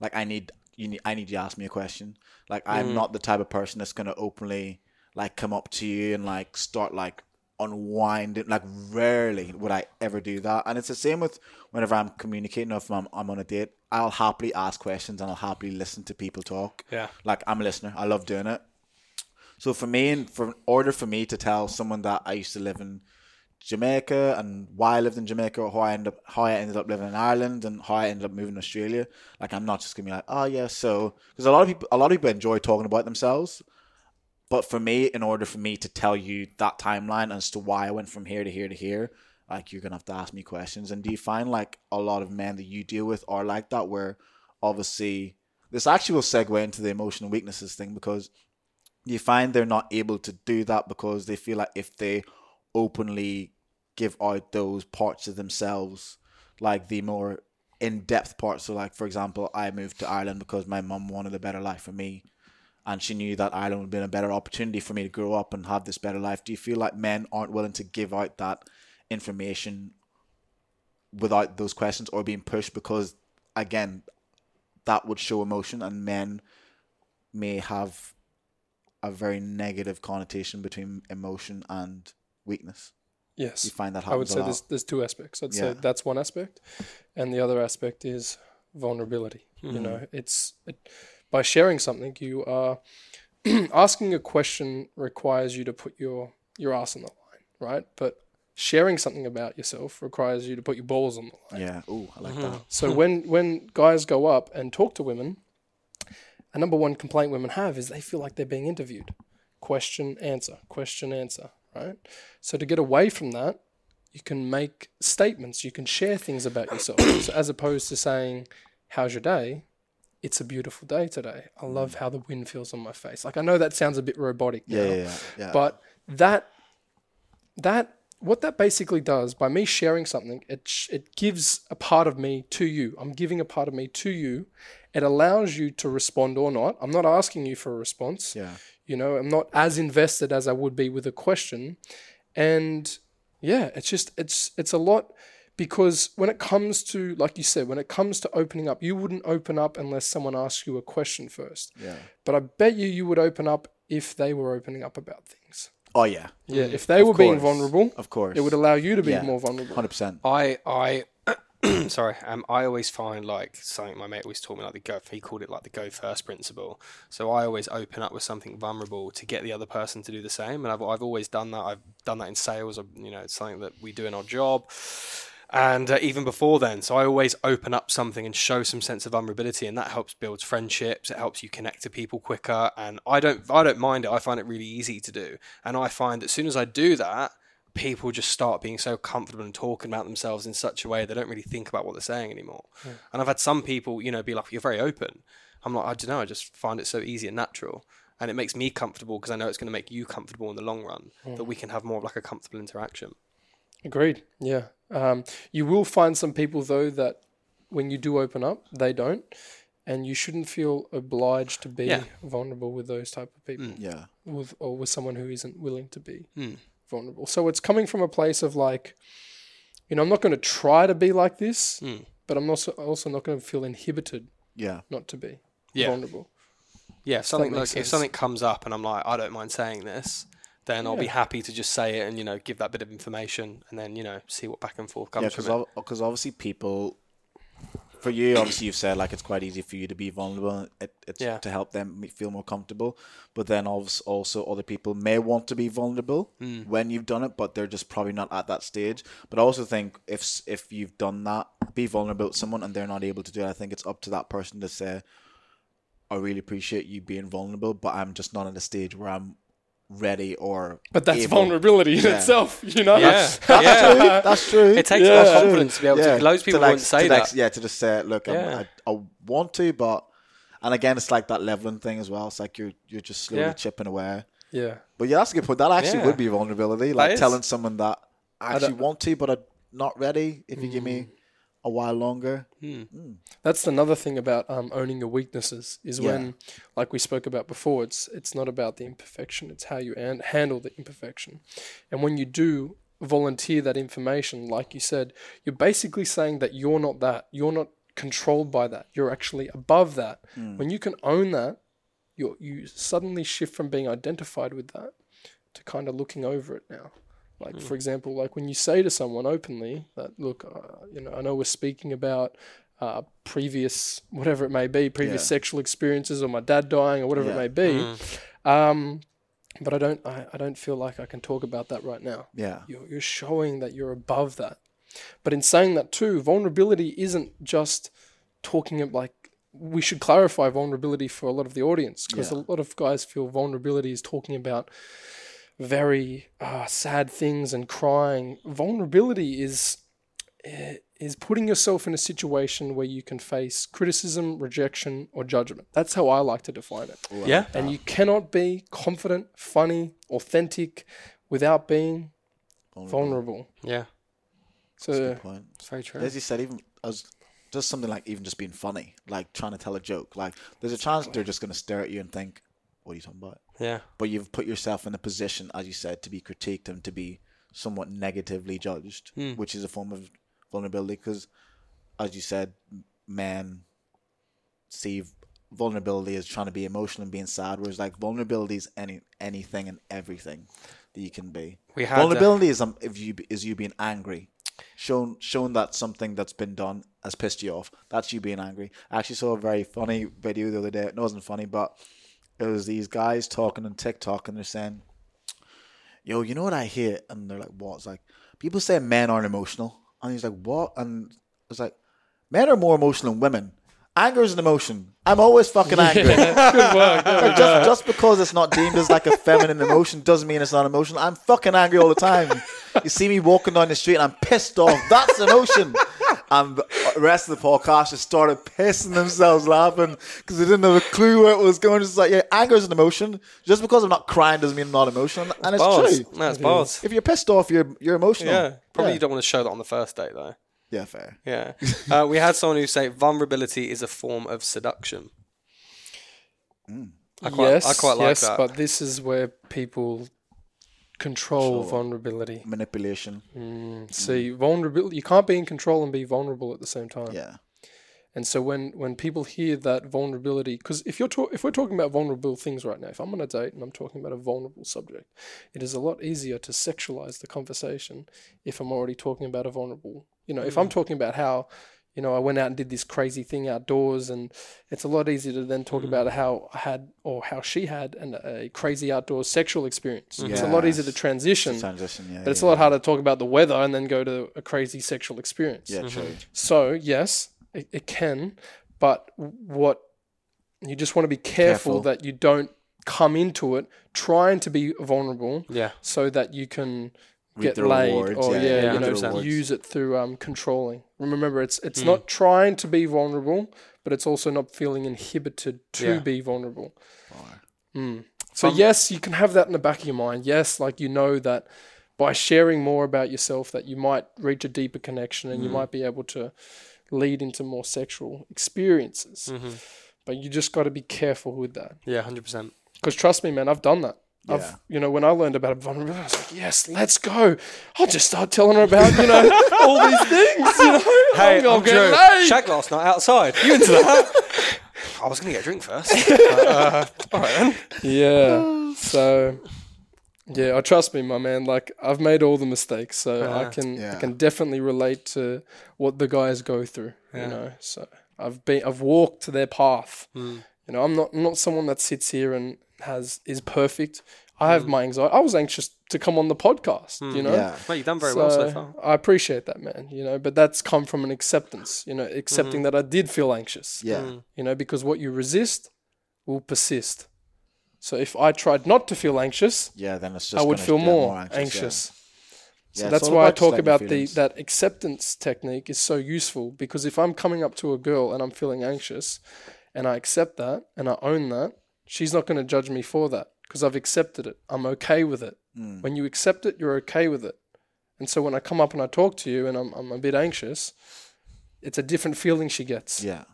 like I need you need I need you to ask me a question. Like I'm mm. not the type of person that's gonna openly like come up to you and like start like unwinding. Like rarely would I ever do that, and it's the same with whenever I'm communicating or if I'm, I'm on a date. I'll happily ask questions and I'll happily listen to people talk. Yeah. Like I'm a listener. I love doing it. So for me, and for in order for me to tell someone that I used to live in Jamaica and why I lived in Jamaica, or how I ended up how I ended up living in Ireland, and how I ended up moving to Australia, like I'm not just gonna be like, oh yeah, so because a lot of people a lot of people enjoy talking about themselves, but for me, in order for me to tell you that timeline as to why I went from here to here to here, like you're gonna have to ask me questions. And do you find like a lot of men that you deal with are like that, where obviously this actually will segue into the emotional weaknesses thing because you find they're not able to do that because they feel like if they openly give out those parts of themselves, like the more in depth parts. So, like for example, I moved to Ireland because my mum wanted a better life for me, and she knew that Ireland would be a better opportunity for me to grow up and have this better life. Do you feel like men aren't willing to give out that information without those questions or being pushed because, again, that would show emotion, and men may have a very negative connotation between emotion and weakness. Yes, You find that I would say there's there's two aspects. I'd say that's one aspect, and the other aspect is vulnerability. You Mm-hmm. know, it's it, by sharing something, you are asking a question requires you to put your your ass on the line, right? But sharing something about yourself requires you to put your balls on the line. Yeah. Oh, I like that. So when when guys go up and talk to women, a number one complaint women have is they feel like they're being interviewed. Question answer, question answer, right? So to get away from that, you can make statements, you can share things about yourself. so as opposed to saying, "How's your day?" It's a beautiful day today. I mm. love how the wind feels on my face. Like I know that sounds a bit robotic Yeah, now, yeah, yeah. yeah. but that that what that basically does by me sharing something it sh- it gives a part of me to you i'm giving a part of me to you it allows you to respond or not i'm not asking you for a response yeah. You know i'm not as invested as i would be with a question and yeah it's just it's it's a lot because when it comes to like you said when it comes to opening up you wouldn't open up unless someone asks you a question first Yeah. but i bet you you would open up if they were opening up about things Oh yeah. yeah, if mm. they were being vulnerable, Of course. it would allow you to be Yeah. more vulnerable. Hundred percent. I I sorry, um, I always find like something my mate always taught me like the go. He called it like the go first principle. So I always open up with something vulnerable to get the other person to do the same, and I've I've always done that. I've done that in sales. You know, it's something that we do in our job. And uh, even before then, so I always open up something and show some sense of vulnerability, and that helps build friendships. It helps you connect to people quicker, and I don't, I don't mind it. I find it really easy to do, and I find that as soon as I do that, people just start being so comfortable and talking about themselves in such a way they don't really think about what they're saying anymore. And I've had some people, you know, be like, "You're very open." I'm like, I don't know. I just find it so easy and natural, and it makes me comfortable because I know it's going to make you comfortable in the long run. That we can have more of like a comfortable interaction. Agreed. Yeah. Um, you will find some people though that when you do open up, they don't, and you shouldn't feel obliged to be Yeah. vulnerable with those type of people, Yeah. with or with someone who isn't willing to be Mm. Vulnerable. So it's coming from a place of like, you know, I'm not going to try to be like this, Mm. but I'm also also not going to feel inhibited Yeah. not to be Yeah. vulnerable. Yeah, if something makes like if something comes up and I'm like, I don't mind saying this, then I'll be happy to just say it and you know give that bit of information and then you know see what back and forth Yeah, comes from it. because obviously people, for you, obviously you've said like it's quite easy for you to be vulnerable. It, it's Yeah. to help them feel more comfortable. But then also other people may want to be vulnerable Hmm. when you've done it, but they're just probably not at that stage. But I also think if if you've done that, be vulnerable with someone and they're not able to do it, I think it's up to that person to say, I really appreciate you being vulnerable, but I'm just not at a stage where I'm ready or But that's able. vulnerability in Yeah. itself, you know. Yeah, yeah. That's true. It takes a Yeah. lot of confidence to be able to. Loads of people like, wouldn't say to that. like- yeah, to just say, look, I'm, Yeah. I, I want to, but and again, it's like that leveling thing as well. It's like you're you're just slowly Yeah. chipping away. Yeah. But yeah, that's a good point. That actually Yeah. would be vulnerability, like telling someone that I actually don't- Mm. want to, but I'm not ready. If you give me a while longer, hmm. Hmm. That's another thing about um, owning your weaknesses is Yeah. when, like we spoke about before, it's it's not about the imperfection; it's how you an- handle the imperfection. And when you do volunteer that information, like you said, you're basically saying that you're not that. You're not controlled by that. You're actually above that. Hmm. When you can own that, you you suddenly shift from being identified with that to kind of looking over it now. Like for example, like when you say to someone openly that, look, uh, you know, I know we're speaking about uh, previous whatever it may be, previous Yeah. sexual experiences, or my dad dying, or whatever Yeah. it may be. Um, but I don't, I, I don't feel like I can talk about that right now. yeah, You're, you're showing that you're above that. But in saying that too, vulnerability isn't just talking of like we should clarify vulnerability for a lot of the audience because Yeah. a lot of guys feel vulnerability is talking about very uh, sad things and crying. Vulnerability is eh, is putting yourself in a situation where you can face criticism, rejection, or judgment. That's how I like to define it. Yeah, And you cannot be confident, funny, authentic without being vulnerable. yeah, That's a So good point. it's very true. As you said, even as just something like even just being funny, like trying to tell a joke. Like there's a chance they're just gonna stare at you and think, "What are you talking about?" Yeah, But you've put yourself in a position, as you said, to be critiqued and to be somewhat negatively judged, Hmm. which is a form of vulnerability. Because, as you said, men see vulnerability as trying to be emotional and being sad, whereas like vulnerability is any anything and everything that you can be. we had uh, Vulnerability is um, if you is you being angry, shown shown that something that's been done has pissed you off. That's you being angry. I actually saw a very funny video the other day. It wasn't funny, but it was these guys talking on TikTok and they're saying, "Yo, you know what I hate?" And they're like, "What?" It's like people say men aren't emotional, and he's like, "What?" And it's like, men are more emotional than women. Anger is an emotion. I'm always fucking angry. good work. Like, just, just because it's not deemed as like a feminine emotion doesn't mean it's not emotional. I'm fucking angry all the time. You see me walking down the street and I'm pissed off. That's emotion. And the rest of the podcast just started pissing themselves laughing because they didn't have a clue where it was going. It's like, yeah, anger is an emotion. Just because I'm not crying doesn't mean I'm not emotional. And it's bars. true. That's bars. If you're pissed off, you're you're emotional. Yeah, probably Yeah. you don't want to show that on the first date though. Yeah, fair. Yeah, uh, we had someone who say vulnerability is a form of seduction. I quite, yes, I quite like yes, that. but this is where people control vulnerability. Manipulation. Mm, see, vulnerability. You can't be in control and be vulnerable at the same time. Yeah. And so when when people hear that vulnerability, because if you're talk, if we're talking about vulnerable things right now, if I'm on a date and I'm talking about a vulnerable subject, it is a lot easier to sexualize the conversation if I'm already talking about a vulnerable. You know, if I'm talking about how, you know, I went out and did this crazy thing outdoors, and it's a lot easier to then talk about mm. how I had or how she had an, a crazy outdoor sexual experience. Mm. It's a lot easier to Yes. transition. Transition. Yeah. But it's yeah. a lot harder to talk about the weather and then go to a crazy sexual experience. Yeah, true. Mm-hmm. So yes, it, it can, but what you just want to be careful, Careful. that you don't come into it trying to be vulnerable, yeah, so that you can get laid rewards, or yeah, yeah, yeah, you know, use it through um, controlling. Remember, it's it's not trying to be vulnerable, but it's also not feeling inhibited to Yeah. be vulnerable. Fire. Mm. So yes, you can have that in the back of your mind. Yes, like you know that by sharing more about yourself, that you might reach a deeper connection, and you might be able to lead into more sexual experiences. Mm-hmm. But you just got to be careful with that. Yeah, hundred percent. Because trust me, man, I've done that. Yeah. I've, you know, when I learned about vulnerability, I was like, yes, let's go. I'll just start telling her about, you know, all these things, you know. Hey, I'm I'm laid. Shag last night outside. You into that? I was gonna get a drink first. But, uh, all right then. Yeah. So, yeah, I trust me, my man. Like I've made all the mistakes, so I Yeah. can I can definitely relate to what the guys go through. Yeah. You know, so I've been I've walked their path. Mm. You know, I'm not I'm not someone that sits here and has is perfect. I Hmm. have my anxiety. I was anxious to come on the podcast. You know. Yeah. Well, you've done very well so far. I appreciate that, man. You know, but that's come from an acceptance. You know, accepting that I did feel anxious. Yeah. Mm. You know, because what you resist will persist. So if I tried not to feel anxious, Yeah, then it's just I would feel get more, yeah. anxious. So Yeah, that's why I talk about the that acceptance technique is so useful because if I'm coming up to a girl and I'm feeling anxious and I accept that and I own that, she's not going to judge me for that because I've accepted it. I'm okay with it. Mm. When you accept it, you're okay with it. And so when I come up and I talk to you and I'm I'm a bit anxious, it's a different feeling she gets. Yeah.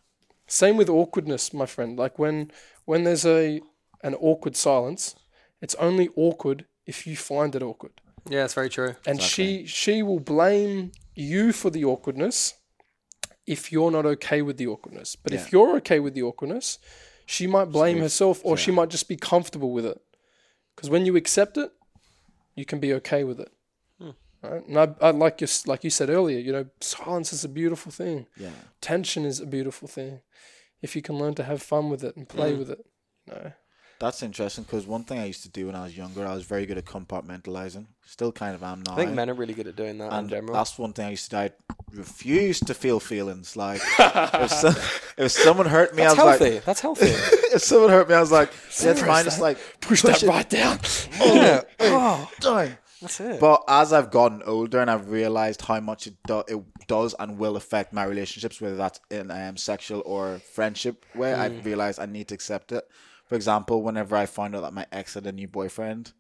Same with awkwardness, my friend. Like when when there's a an awkward silence, it's only awkward if you find it awkward. Yeah, it's very true. And she she will blame you for the awkwardness if you're not okay with the awkwardness. But Yeah. if you're okay with the awkwardness, she might blame Smooth. herself or she might just be comfortable with it. Because when you accept it, you can be okay with it. Hmm. Right? And I, I like you like you said earlier, you know, silence is a beautiful thing. Yeah. Tension is a beautiful thing. If you can learn to have fun with it and play Mm. with it, you know. That's interesting because one thing I used to do when I was younger, I was very good at compartmentalizing. Still kind of am now. I think men are really good at doing that in and general. that's one thing I used to do. I refused to feel feelings. Like if, if someone hurt me, That's I was healthy. like, That's healthy. if someone hurt me, I was like, yeah, it's that. It's like Push, Push that it. right down. yeah. Oh, die. that's it. But as I've gotten older and I've realized how much it, do- it does and will affect my relationships, whether that's in um, sexual or friendship way, I've realized I need to accept it. For example, whenever I found out that my ex had a new boyfriend,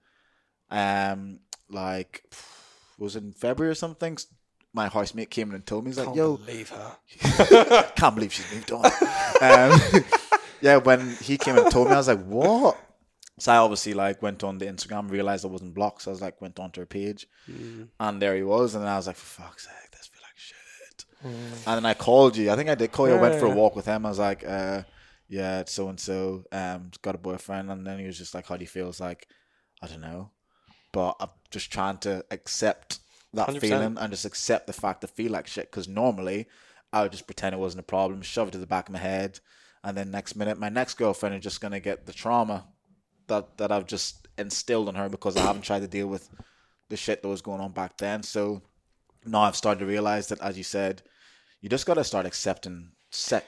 um, like was in February or something, my housemate came in and told me, he's like, Can't "Yo, believe her. can't believe she's moved on." um, yeah, when he came and told me, I was like, "What?" So I obviously like went on the Instagram, realized I wasn't blocked, so I was like, went onto her page, and there he was, and I was like, "For fuck's sake, this feel like shit." And then I called you. I think I did call you. I went for a walk with him. I was like, uh, "Yeah, so and so. Um, got a boyfriend." And then he was just like, "How do you feel?" It's like, I don't know, but I'm just trying to accept that 100%. feeling and just accept the fact I feel like shit. Because normally I would just pretend it wasn't a problem, shove it to the back of my head, and then next minute my next girlfriend is just gonna get the trauma that that I've just instilled in her because I haven't tried to deal with the shit that was going on back then. So now I've started to realize that, as you said, you just got to start accepting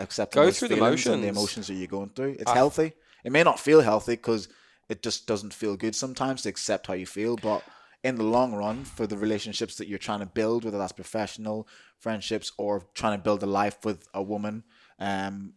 accepting Go through the and the emotions. emotions that you're going through. It's I- healthy. It may not feel healthy because it just doesn't feel good sometimes to accept how you feel, but in the long run, for the relationships that you're trying to build, whether that's professional friendships or trying to build a life with a woman, um,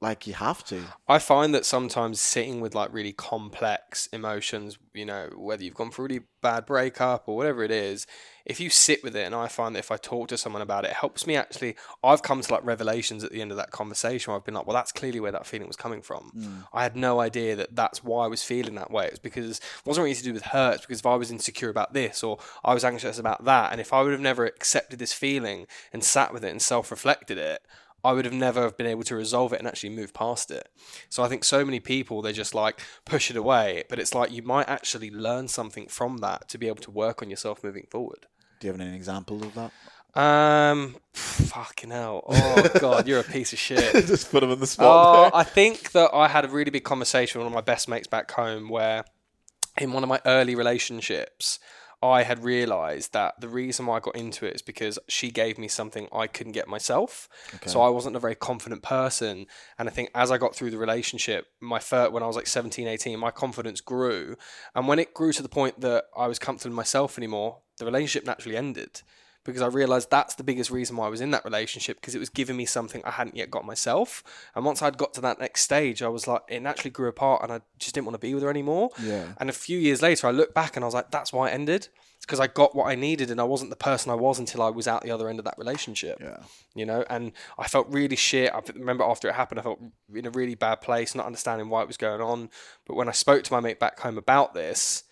like you have to. I find that sometimes sitting with like really complex emotions, you know, whether you've gone through a really bad breakup or whatever it is, if you sit with it, and I find that if I talk to someone about it, it helps me actually. I've come to like revelations at the end of that conversation where I've been like, well, that's clearly where that feeling was coming from. Mm. I had no idea that that's why I was feeling that way. It was because it wasn't really to do with her. It's because if I was insecure about this or I was anxious about that, and if I would have never accepted this feeling and sat with it and self reflected it, I would have never have been able to resolve it and actually move past it. So I think so many people they just like push it away, but it's like you might actually learn something from that to be able to work on yourself moving forward. Do you have any examples of that? Um, fucking hell! Oh god, you're a piece of shit. just put them in the Oh, I think that I had a really big conversation with one of my best mates back home where, in one of my early relationships, I had realised that the reason why I got into it is because she gave me something I couldn't get myself. So I wasn't a very confident person. And I think as I got through the relationship, my first, when I was like 17, 18, my confidence grew. And when it grew to the point that I was comfortable in myself anymore, the relationship naturally ended because I realized that's the biggest reason why I was in that relationship because it was giving me something I hadn't yet got myself. And once I'd got to that next stage, I was like, it naturally grew apart and I just didn't want to be with her anymore. Yeah. And a few years later, I look back and I was like, that's why it ended. It's because I got what I needed and I wasn't the person I was until I was out the other end of that relationship. Yeah. You know, and I felt really shit. I remember after it happened, I felt in a really bad place, not understanding why it was going on. But when I spoke to my mate back home about this,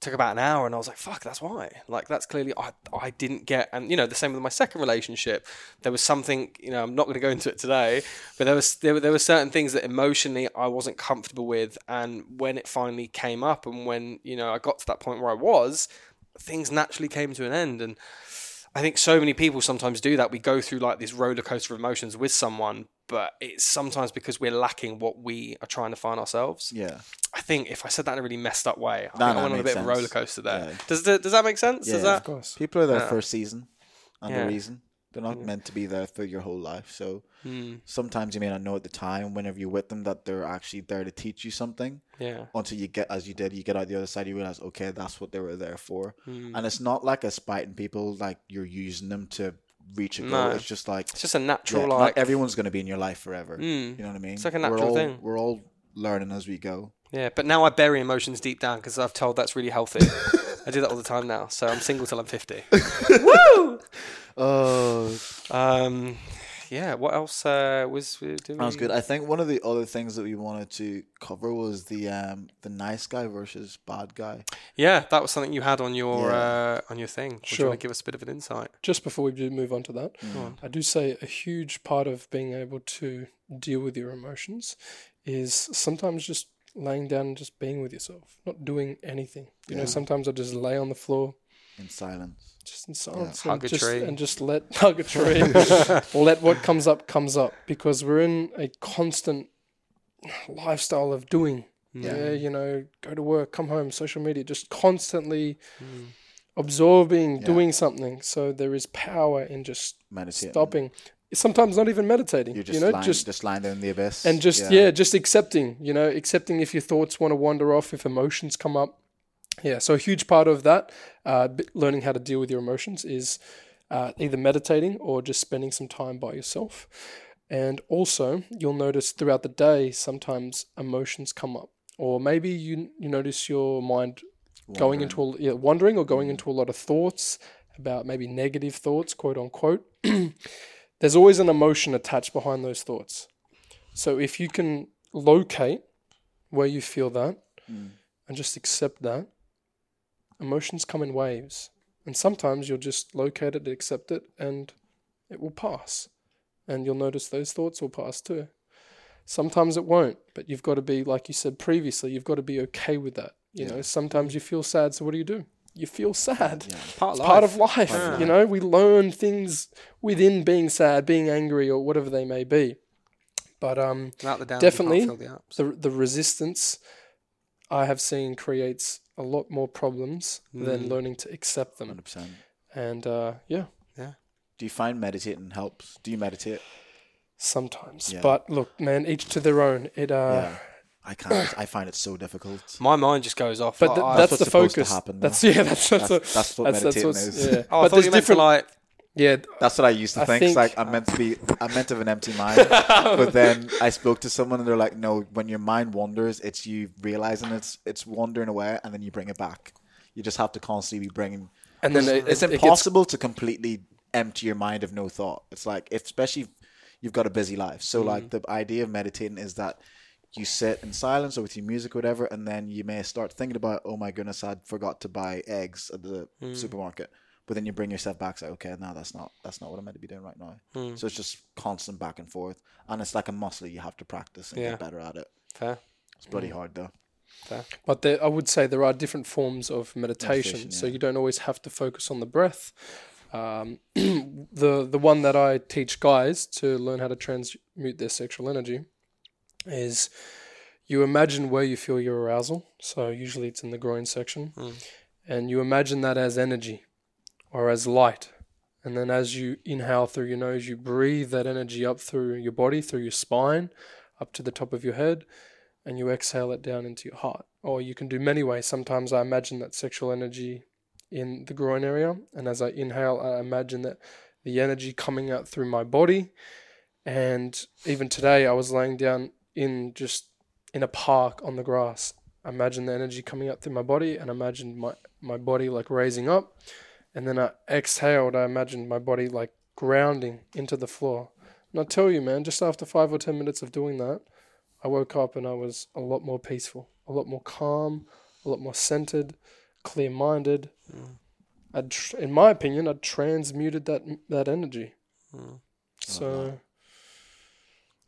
took about an hour and I was like, fuck, that's why. Like, that's clearly, I, I didn't get, and you know, the same with my second relationship. There was something, you know, I'm not going to go into it today, but there was, there, there were certain things that emotionally I wasn't comfortable with. And when it finally came up and when, you know, I got to that point where I was, things naturally came to an end. And I think so many people sometimes do that. We go through like this roller coaster of emotions with someone, but it's sometimes because we're lacking what we are trying to find ourselves. Yeah. I think if I said that in a really messed up way, I, No, think no, I went on a makes bit of a sense. roller coaster there. Yeah. Does the, does that make sense? Yeah. Does Of course. People are there Yeah. for a season and Yeah. a reason. They're not meant to be there for your whole life. So Hmm. sometimes you may not know at the time whenever you're with them that they're actually there to teach you something Yeah. until you get as you did you get out the other side you realize okay that's what they were there for Hmm. and it's not like a spiting people like you're using them to reach a goal No. it's just like It's just a yeah, natural not like. everyone's going to be in your life forever Mm. you know what I mean It's like a we're natural all, thing. we're all learning as we go Yeah, but now I bury emotions deep down because I've told that's really healthy. I do that all the time now, so I'm single till I'm 50. oh Um, yeah. What else uh, was we that was good I think one of the other things that we wanted to cover was the um the nice guy versus bad guy Yeah, that was something you had on your Yeah. uh, on your thing. Would you Sure. want to give us a bit of an insight? Just before we do move on to that, Mm. I do say a huge part of being able to deal with your emotions is sometimes just laying down and just being with yourself, not doing anything. You know, sometimes I just lay on the floor, in silence just in silence, Hug and, a just, tree. and just let hug a tree, let what comes up comes up, because we're in a constant lifestyle of doing. Yeah, you know, go to work, come home, social media, just constantly Mm. absorbing, Yeah. doing something. So there is power in just meditating stopping. Sometimes not even meditating. you're just you know, lying, just just lying there in the abyss and just yeah. just accepting. You know, accepting if your thoughts want to wander off, if emotions come up. Yeah, so a huge part of that, uh, learning how to deal with your emotions, is uh, either meditating or just spending some time by yourself. And also, you'll notice throughout the day sometimes emotions come up, or maybe you you notice your mind going into a, yeah, wandering or going into a lot of thoughts about maybe negative thoughts, quote unquote. There's always an emotion attached behind those thoughts. So if you can locate where you feel that Mm. and just accept that, emotions come in waves. And sometimes you'll just locate it, accept it, and it will pass. And you'll notice those thoughts will pass too. Sometimes it won't, but you've got to be, like you said previously, you've got to be okay with that. You Yeah. know, sometimes you feel sad, so what do you do? You feel sad. yeah. Part of It's life. part of life. Yeah. You know, we learn things within being sad, being angry, or whatever they may be. But um, downs, Definitely. You can't feel the the the resistance I have seen creates a lot more problems than Mm. learning to accept them. 100% And uh, yeah, Yeah. do you find meditating helps do you meditate sometimes. Yeah. But look, man, each to their own. It uh, yeah I can't I find it so difficult My mind just goes off. but th- I- that's what's the supposed to focus. happen, that's yeah, that's that's, that's, a, that's what that's, that's meditating what's, is yeah. oh, I but thought there's you meant different. like. Yeah, That's what I used to I think. It's think- like I'm meant to be, I'm meant to have an empty mind. but then I spoke to someone and they're like, no, when your mind wanders, it's you realizing it's it's wandering away, and then you bring it back. You just have to constantly be bringing. and then it, It's it, it gets impossible to completely empty your mind of no thought. It's like, if, especially if you've got a busy life. So Mm. like the idea of meditating is that you sit in silence or with your music or whatever, and then you may start thinking about, oh my goodness, I forgot to buy eggs at the Mm. supermarket. But then you bring yourself back, say, okay, no, that's not that's not what I'm meant to be doing right now. Mm. So it's just constant back and forth, and it's like a muscle you have to practice and Yeah. get better at it. Fair. It's bloody Mm. hard though. Fair. But there, I would say there are different forms of meditation, Meditation, so you don't always have to focus on the breath. Um, the the one that I teach guys to learn how to transmute their sexual energy is you imagine where you feel your arousal. So usually it's in the groin section, and you imagine that as energy or as light. And then as you inhale through your nose, you breathe that energy up through your body, through your spine, up to the top of your head and you exhale it down into your heart. Or you can do many ways. Sometimes I imagine that sexual energy in the groin area, and as I inhale, I imagine that the energy coming out through my body. And even today, I was laying down in just in a park on the grass. I imagined the energy coming out through my body, and imagine my my body like raising up, and then I exhaled. I imagined my body like grounding into the floor. And I tell you, man, just after five or ten minutes of doing that, I woke up and I was a lot more peaceful, a lot more calm, a lot more centered, clear minded. I'd, tr- in my opinion, I'd transmuted that that energy. So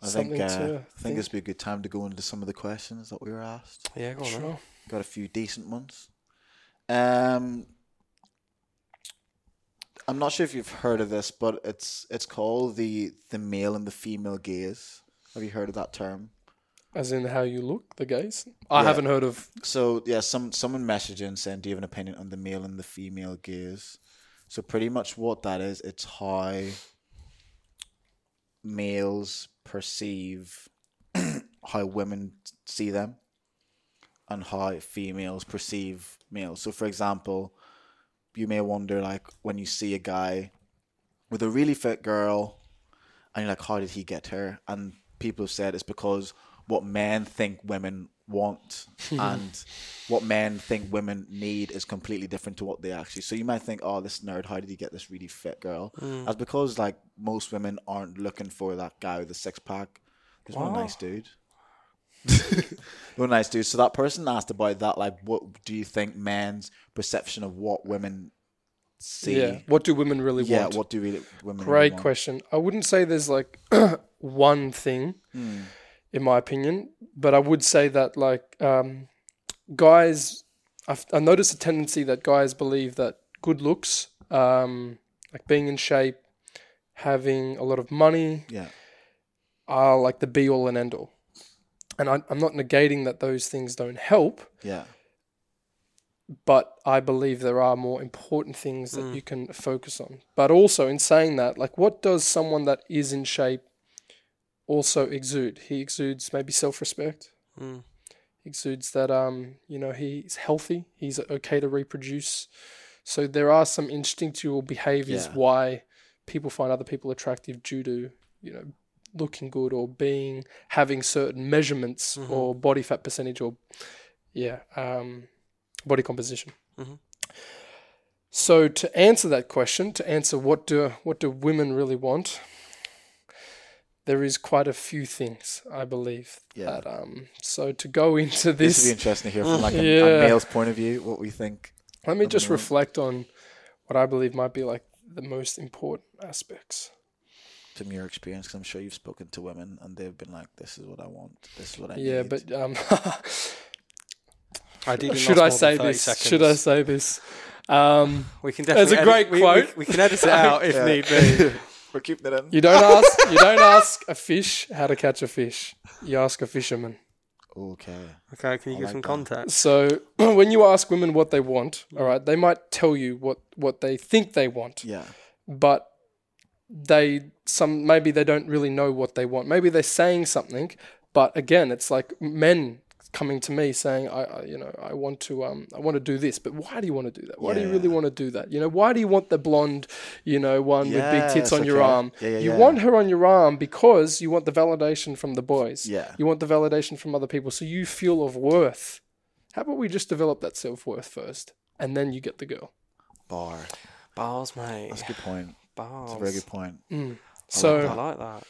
I think uh, to I think think- this would be a good time to go into some of the questions that we were asked. Yeah, go on. sure. Got a few decent ones. Um, I'm not sure if you've heard of this, but it's it's called the the male and the female gaze. Have you heard of that term? As in how you look, the gaze. I Yeah. haven't heard of. So yeah, some someone messaged in saying, "Do you have an opinion on the male and the female gaze?" So pretty much what that is, it's how males perceive how women see them, and how females perceive males. So for example, you may wonder like when you see a guy with a really fit girl, and you're like, "How did he get her?" And people have said it's because what men think women want and what men think women need is completely different to what they actually. So you might think, "Oh, this nerd, how did he get this really fit girl?" Mm. That's because like most women aren't looking for that guy with a six pack. Just want a nice dude. A nice dude. So that person asked about that. Like, what do you think men's perception of what women see? Yeah. What do women really Yeah, want? what do really, women really Great want? question. I wouldn't say there's like one thing, Hmm. in my opinion, but I would say that like um, guys, I've, I noticed a tendency that guys believe that good looks, um, like being in shape, having a lot of money, Yeah, are like the be all and end all. And I, I'm not negating that those things don't help, yeah, but I believe there are more important things that you can focus on. But also, in saying that, like, what does someone that is in shape also exude? He exudes maybe self respect. Mm. Exudes that um, you know, he's healthy. He's okay to reproduce. So there are some instinctual behaviors Yeah. why people find other people attractive due to you know looking good or being having certain measurements or body fat percentage or yeah um, body composition. So to answer that question, to answer what do what do women really want, there is quite a few things I believe Yeah. that um. So to go into this this, would be interesting to hear from like a, Yeah. a male's point of view. What we think. let me just reflect on what I believe might be like the most important aspects. From your experience? Because I'm sure you've spoken to women and they've been like, "This is what I want. This is what I Yeah, need." but um, Ideally, should I say this? Seconds. Should I say this? Um, We can That's definitely. a great we- quote. We, we can edit it out if Yeah. need be. we're keeping it in. you don't ask. You don't ask a fish how to catch a fish. You ask a fisherman. Okay. Okay, can you I give like some that. context? So when you ask women what they want, all right, they might tell you what what they think they want, Yeah. but they some maybe they don't really know what they want. Maybe they're saying something, but again, it's like men coming to me saying, I, I you know, I want to um I want to do this, but why do you want to do that? Why do you Yeah. really want to do that? You know, why do you want the blonde, you know, one with big tits Yes, on your arm? Yeah, yeah, you yeah. want her on your arm because you want the validation from the boys. Yeah. You want the validation from other people, so you feel of worth. How about we just develop that self worth first, and then you get the girl. Bar. Bars, mate. That's a good point. Bars. That's a very good point. So I like that.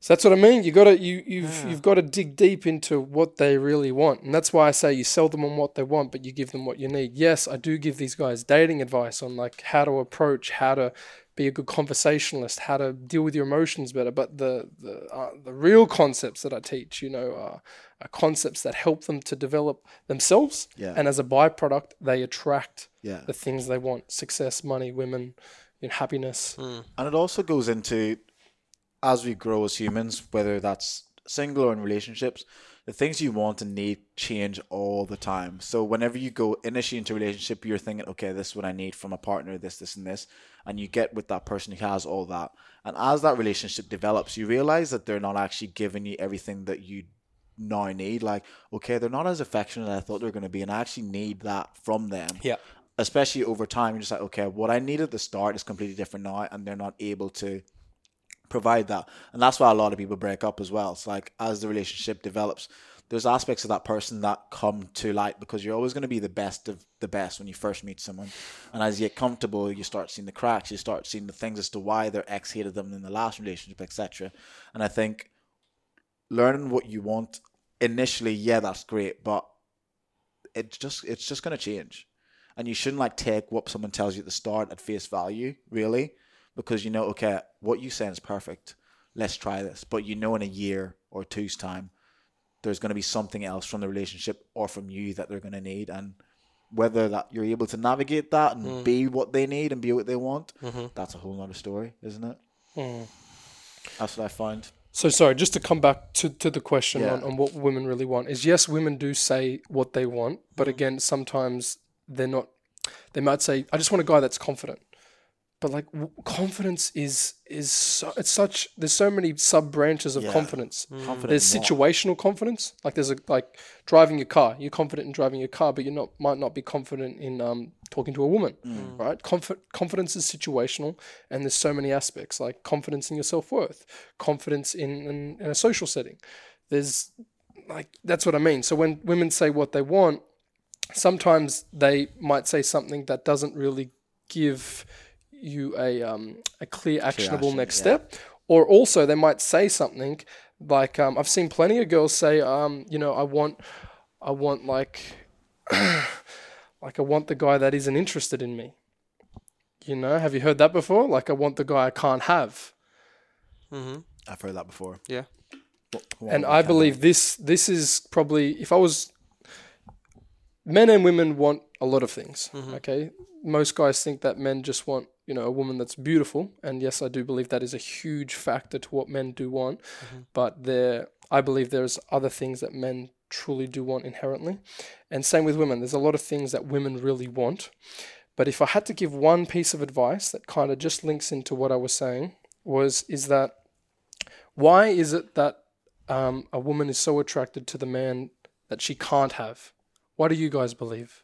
So that's what I mean. You got to you you've you've got to dig deep into what they really want, and that's why I say you sell them on what they want, but you give them what you need. Yes, I do give these guys dating advice on like how to approach, how to be a good conversationalist, how to deal with your emotions better. But the the uh, the real concepts that I teach, you know, are, are concepts that help them to develop themselves, Yeah. and as a byproduct, they attract Yeah. the things they want: success, money, women, you know, happiness. Hmm. And it also goes into as we grow as humans, whether that's single or in relationships, the things you want and need change all the time. So whenever you go initially into a relationship, you're thinking, okay, this is what I need from a partner, this, this, and this, and you get with that person who has all that. And as that relationship develops, you realize that they're not actually giving you everything that you now need. Like, okay, they're not as affectionate as I thought they were going to be, and I actually need that from them. Yeah. Especially over time, you're just like, okay, what I needed at the start is completely different now, and they're not able to provide that. And that's why a lot of people break up as well. It's like as the relationship develops, there's aspects of that person that come to light because you're always going to be the best of the best when you first meet someone. And as you get comfortable, you start seeing the cracks, you start seeing the things as to why their ex hated them in the last relationship, etc. And I think learning what you want initially, yeah, that's great, but it's just it's just going to change. And you shouldn't like take what someone tells you at the start at face value, really, because you know, okay, what you say is perfect. Let's try this. But you know, in a year or two's time, there's going to be something else from the relationship or from you that they're going to need. And whether that you're able to navigate that and Mm. be what they need and be what they want, Mm-hmm. that's a whole nother story, isn't it? Mm. That's what I find. So sorry, just to come back to, to the question Yeah. on, on what women really want is yes, women do say what they want, but again, sometimes they're not. They might say, "I just want a guy that's confident," but like w- confidence is is so, it's such. There's so many sub branches of Yeah. confidence. Confident There's in what? situational confidence, like there's a like driving your car. You're confident in driving your car, but you're not might not be confident in um, talking to a woman, Mm. right? Confi- confidence is situational, and there's so many aspects like confidence in your self worth, confidence in, in in a social setting. There's like that's what I mean. So when women say what they want, sometimes they might say something that doesn't really give you a um, a clear actionable action, next yeah. step or also they might say something like um, I've seen plenty of girls say um, you know I want I want like like I want the guy that isn't interested in me you know have you heard that before like I want the guy I can't have Mm-hmm. I've heard that before. Yeah. What- what and I can believe this this is probably if I was men and women want a lot of things. Okay, most guys think that men just want you know a woman that's beautiful, and yes, I do believe that is a huge factor to what men do want. But there, I believe there's other things that men truly do want inherently, and same with women. There's a lot of things that women really want. But if I had to give one piece of advice that kind of just links into what I was saying, was is that why is it that um, a woman is so attracted to the man that she can't have? Why do you guys believe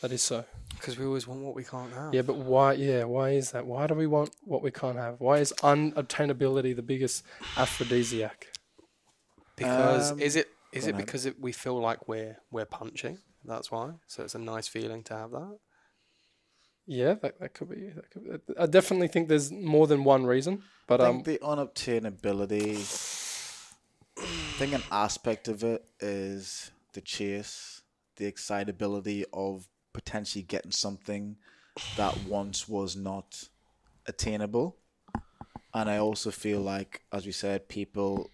that is so? Because we always want what we can't have. Yeah, but why? Yeah, why is that? Why do we want what we can't have? Why is unobtainability the biggest aphrodisiac? Because Um, is it is it on, Ed. because it, we feel like we're we're punching? That's why. So it's a nice feeling to have that. Yeah, that, that could be. That could be. I definitely think there's more than one reason, but I um, think the unobtainability, I think an aspect of it is the chase, the excitability of potentially getting something that once was not attainable. And I also feel like, as we said, people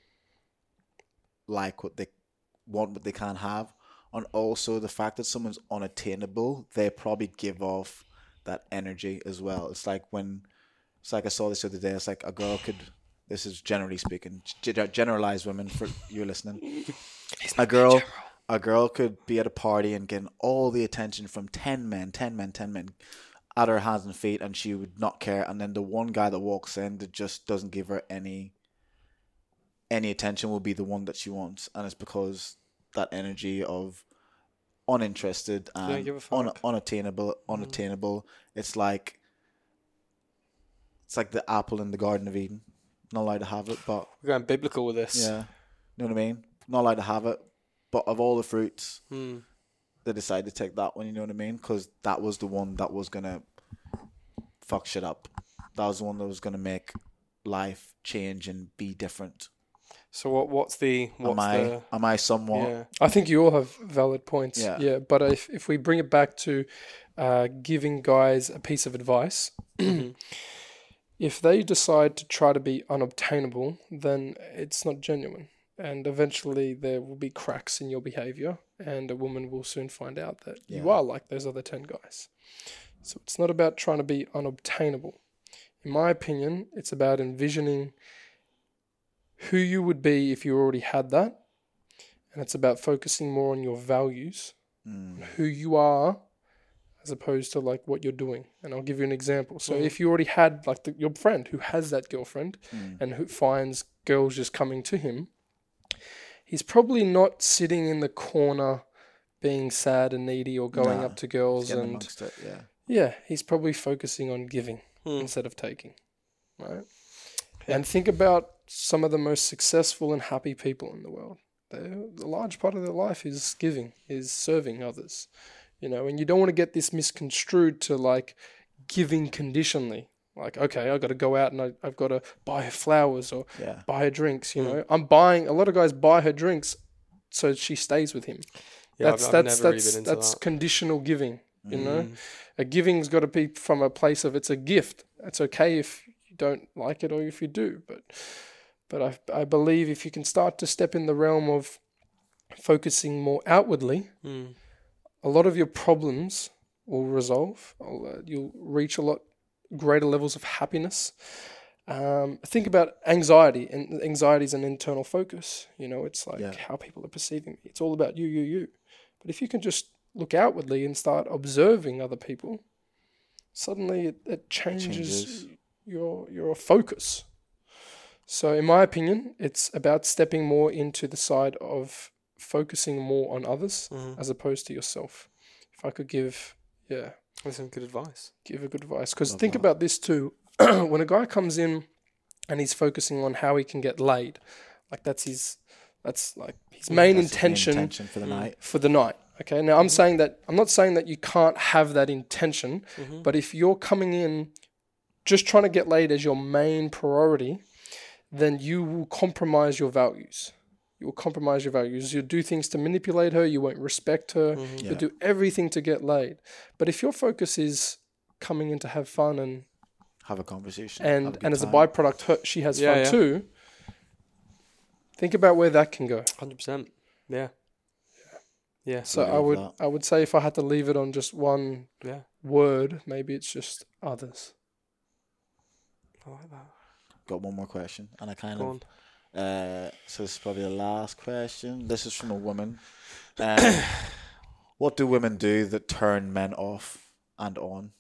like what they want, what they can't have. And also the fact that someone's unattainable, they probably give off that energy as well. It's like when it's like I saw this the other day. It's like a girl could. This is generally speaking, generalized women for you listening. A girl, a girl could be at a party and getting all the attention from ten men, ten men, ten men, at her hands and feet, and she would not care. And then the one guy that walks in that just doesn't give her any any attention will be the one that she wants, and it's because that energy of uninterested and un- unattainable, mm. unattainable. It's like it's like the apple in the Garden of Eden. Not allowed to have it, but We're going biblical with this. yeah, you know what I mean. Not allowed to have it, but of all the fruits, Hmm. they decided to take that one. You know what I mean? Because that was the one that was gonna fuck shit up. That was the one that was gonna make life change and be different. So what what's the what's am I? the am I somewhat? yeah. I think you all have valid points. Yeah. Yeah. But if, if we bring it back to uh, giving guys a piece of advice, if they decide to try to be unobtainable, then it's not genuine. And eventually there will be cracks in your behavior, and a woman will soon find out that you are like those other 10 guys. So it's not about trying to be unobtainable. In my opinion, it's about envisioning who you would be if you already had that and it's about focusing more on your values, Mm. who you are, as opposed to like what you're doing. And I'll give you an example. So Mhm. if you already had like the, your friend who has that girlfriend Mm. and who finds girls just coming to him, he's probably not sitting in the corner being sad and needy or going Nah, up to girls and it, yeah. yeah, he's probably focusing on giving Hmm. instead of taking, right? And think about some of the most successful and happy people in the world. They're, a large part of their life is giving, is serving others, you know. And you don't want to get this misconstrued to like giving conditionally. Like, okay, I got to go out and I, I've got to buy her flowers or Yeah. buy her drinks. You Mm. know, I'm buying. A lot of guys buy her drinks so she stays with him. Yeah, that's I've, I've that's really that's that. conditional giving. You know, Mm. a giving's got to be from a place of it's a gift. It's okay if you don't like it or if you do, but but I I believe if you can start to step in the realm of focusing more outwardly, Mm. a lot of your problems will resolve. You'll reach a lot greater levels of happiness. Um, think about anxiety, and anxiety is an internal focus. You know, it's like Yeah. how people are perceiving me. It's all about you, you, you. But if you can just look outwardly and start observing other people, suddenly it, it changes, changes. your your focus. So, in my opinion, it's about stepping more into the side of focusing more on others Mhm. as opposed to yourself. If I could give, yeah, That's some good advice. give a good advice. Because think that. about this too. when a guy comes in and he's focusing on how he can get laid, like that's his, that's like his main intention intention for the Mm. night. for the night. Okay. Now I'm saying that I'm not saying that you can't have that intention, Mhm. but if you're coming in just trying to get laid as your main priority, then you will compromise your values. You will compromise your values. You'll do things to manipulate her. You won't respect her. Mhm. Yeah. You'll do everything to get laid. But if your focus is coming in to have fun and Have a conversation. have and good and as a byproduct, her, she has Yeah, fun yeah. too. Think about where that can go. Hundred percent. Yeah. Yeah. So I would that. I would say if I had to leave it on just one Yeah. word, maybe it's just others. I like that. Got one more question, and I kind Go of on. Uh, so this is probably the last question. This is from a woman. Um, what do women do that turn men off and on?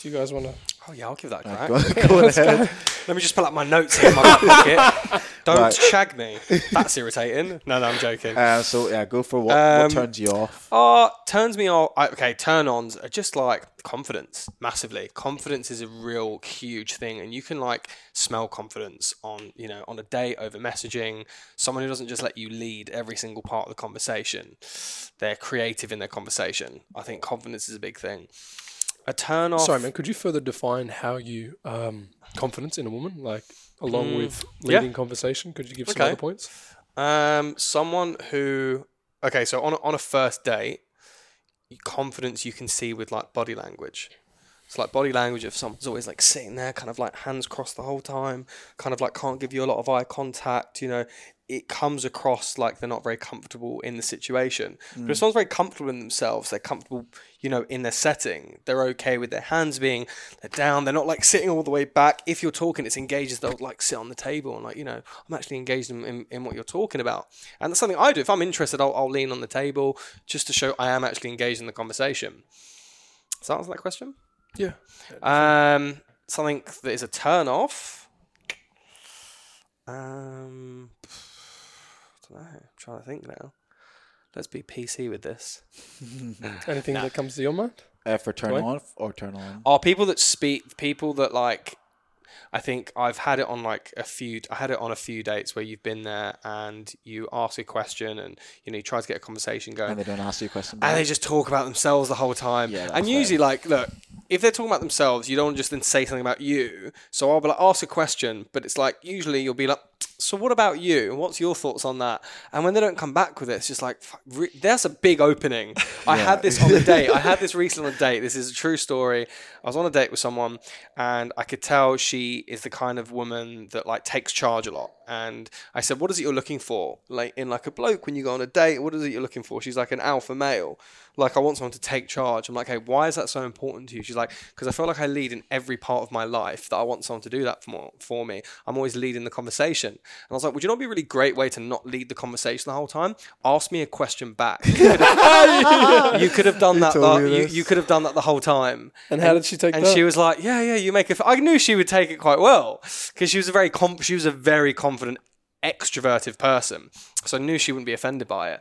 Do you guys want to? Oh yeah, I'll give that a Uh, crack. go, go ahead. Let me just pull up my notes in my back pocket. Don't Right. shag me. That's irritating. No, no, I'm joking. Uh, so yeah, go for what, Um, what turns you off. Uh, turns me off. I, okay, turn ons are just like confidence, massively. Confidence is a real huge thing, and you can like smell confidence on you know on a date over messaging. Someone who doesn't just let you lead every single part of the conversation. They're creative in their conversation. I think confidence is a big thing. A turn off. Sorry, man. Could you further define how you um, confidence in a woman, like along Mm, with yeah. leading conversation? Could you give some Okay. other points? Um, someone who, okay, so on a, on a first date, confidence you can see with like body language. It's like body language if someone's always like sitting there, kind of like hands crossed the whole time, kind of like can't give you a lot of eye contact. You know, it comes across like they're not very comfortable in the situation. But if mm. someone's very comfortable in themselves, they're comfortable, you know, in their setting. They're okay with their hands being they're down. They're not like sitting all the way back. If you're talking, it's engaged as they'll like sit on the table and like you know, I'm actually engaged in, in, in what you're talking about. And that's something I do. If I'm interested, I'll, I'll lean on the table just to show I am actually engaged in the conversation. Does that answer that question? Yeah. Um, something that is a turn off. Um, I don't know. I'm trying to think now. Let's be PC with this. Anything that comes to your mind? Uh, for turn Right. off or turn on? Are people that speak people that like I think I've had it on like a few I had it on a few dates where you've been there and you ask a question and you know you try to get a conversation going And they don't ask you a question and they just talk about themselves the whole time. Yeah, and fair. usually, like, look, if they're talking about themselves, you don't just then say something about you. So I'll be like, ask a question, but it's like usually you'll be like, so what about you? What's your thoughts on that? And when they don't come back with it, it's just like, fuck, re- that's a big opening. I Yeah. had this on a date. I had this recently on a date. This is a true story. I was on a date with someone, and I could tell she is the kind of woman that like takes charge a lot. And I said, "What is it you're looking for? Like in like a bloke when you go on a date, what is it you're looking for?" She's like an alpha male. Like I want someone to take charge. I'm like, "Hey, why is that so important to you?" She's like, "Because I feel like I lead in every part of my life. That I want someone to do that for for me. I'm always leading the conversation." And I was like, "Would you not be a really great way to not lead the conversation the whole time? Ask me a question back. You could have, you could have done that. The, you, you could have done that the whole time." And how did she take and that? she was like, "Yeah, yeah, you make it." f-" I knew she would take it quite well because she was a very com- she was a very confident extroverted person, so I knew she wouldn't be offended by it.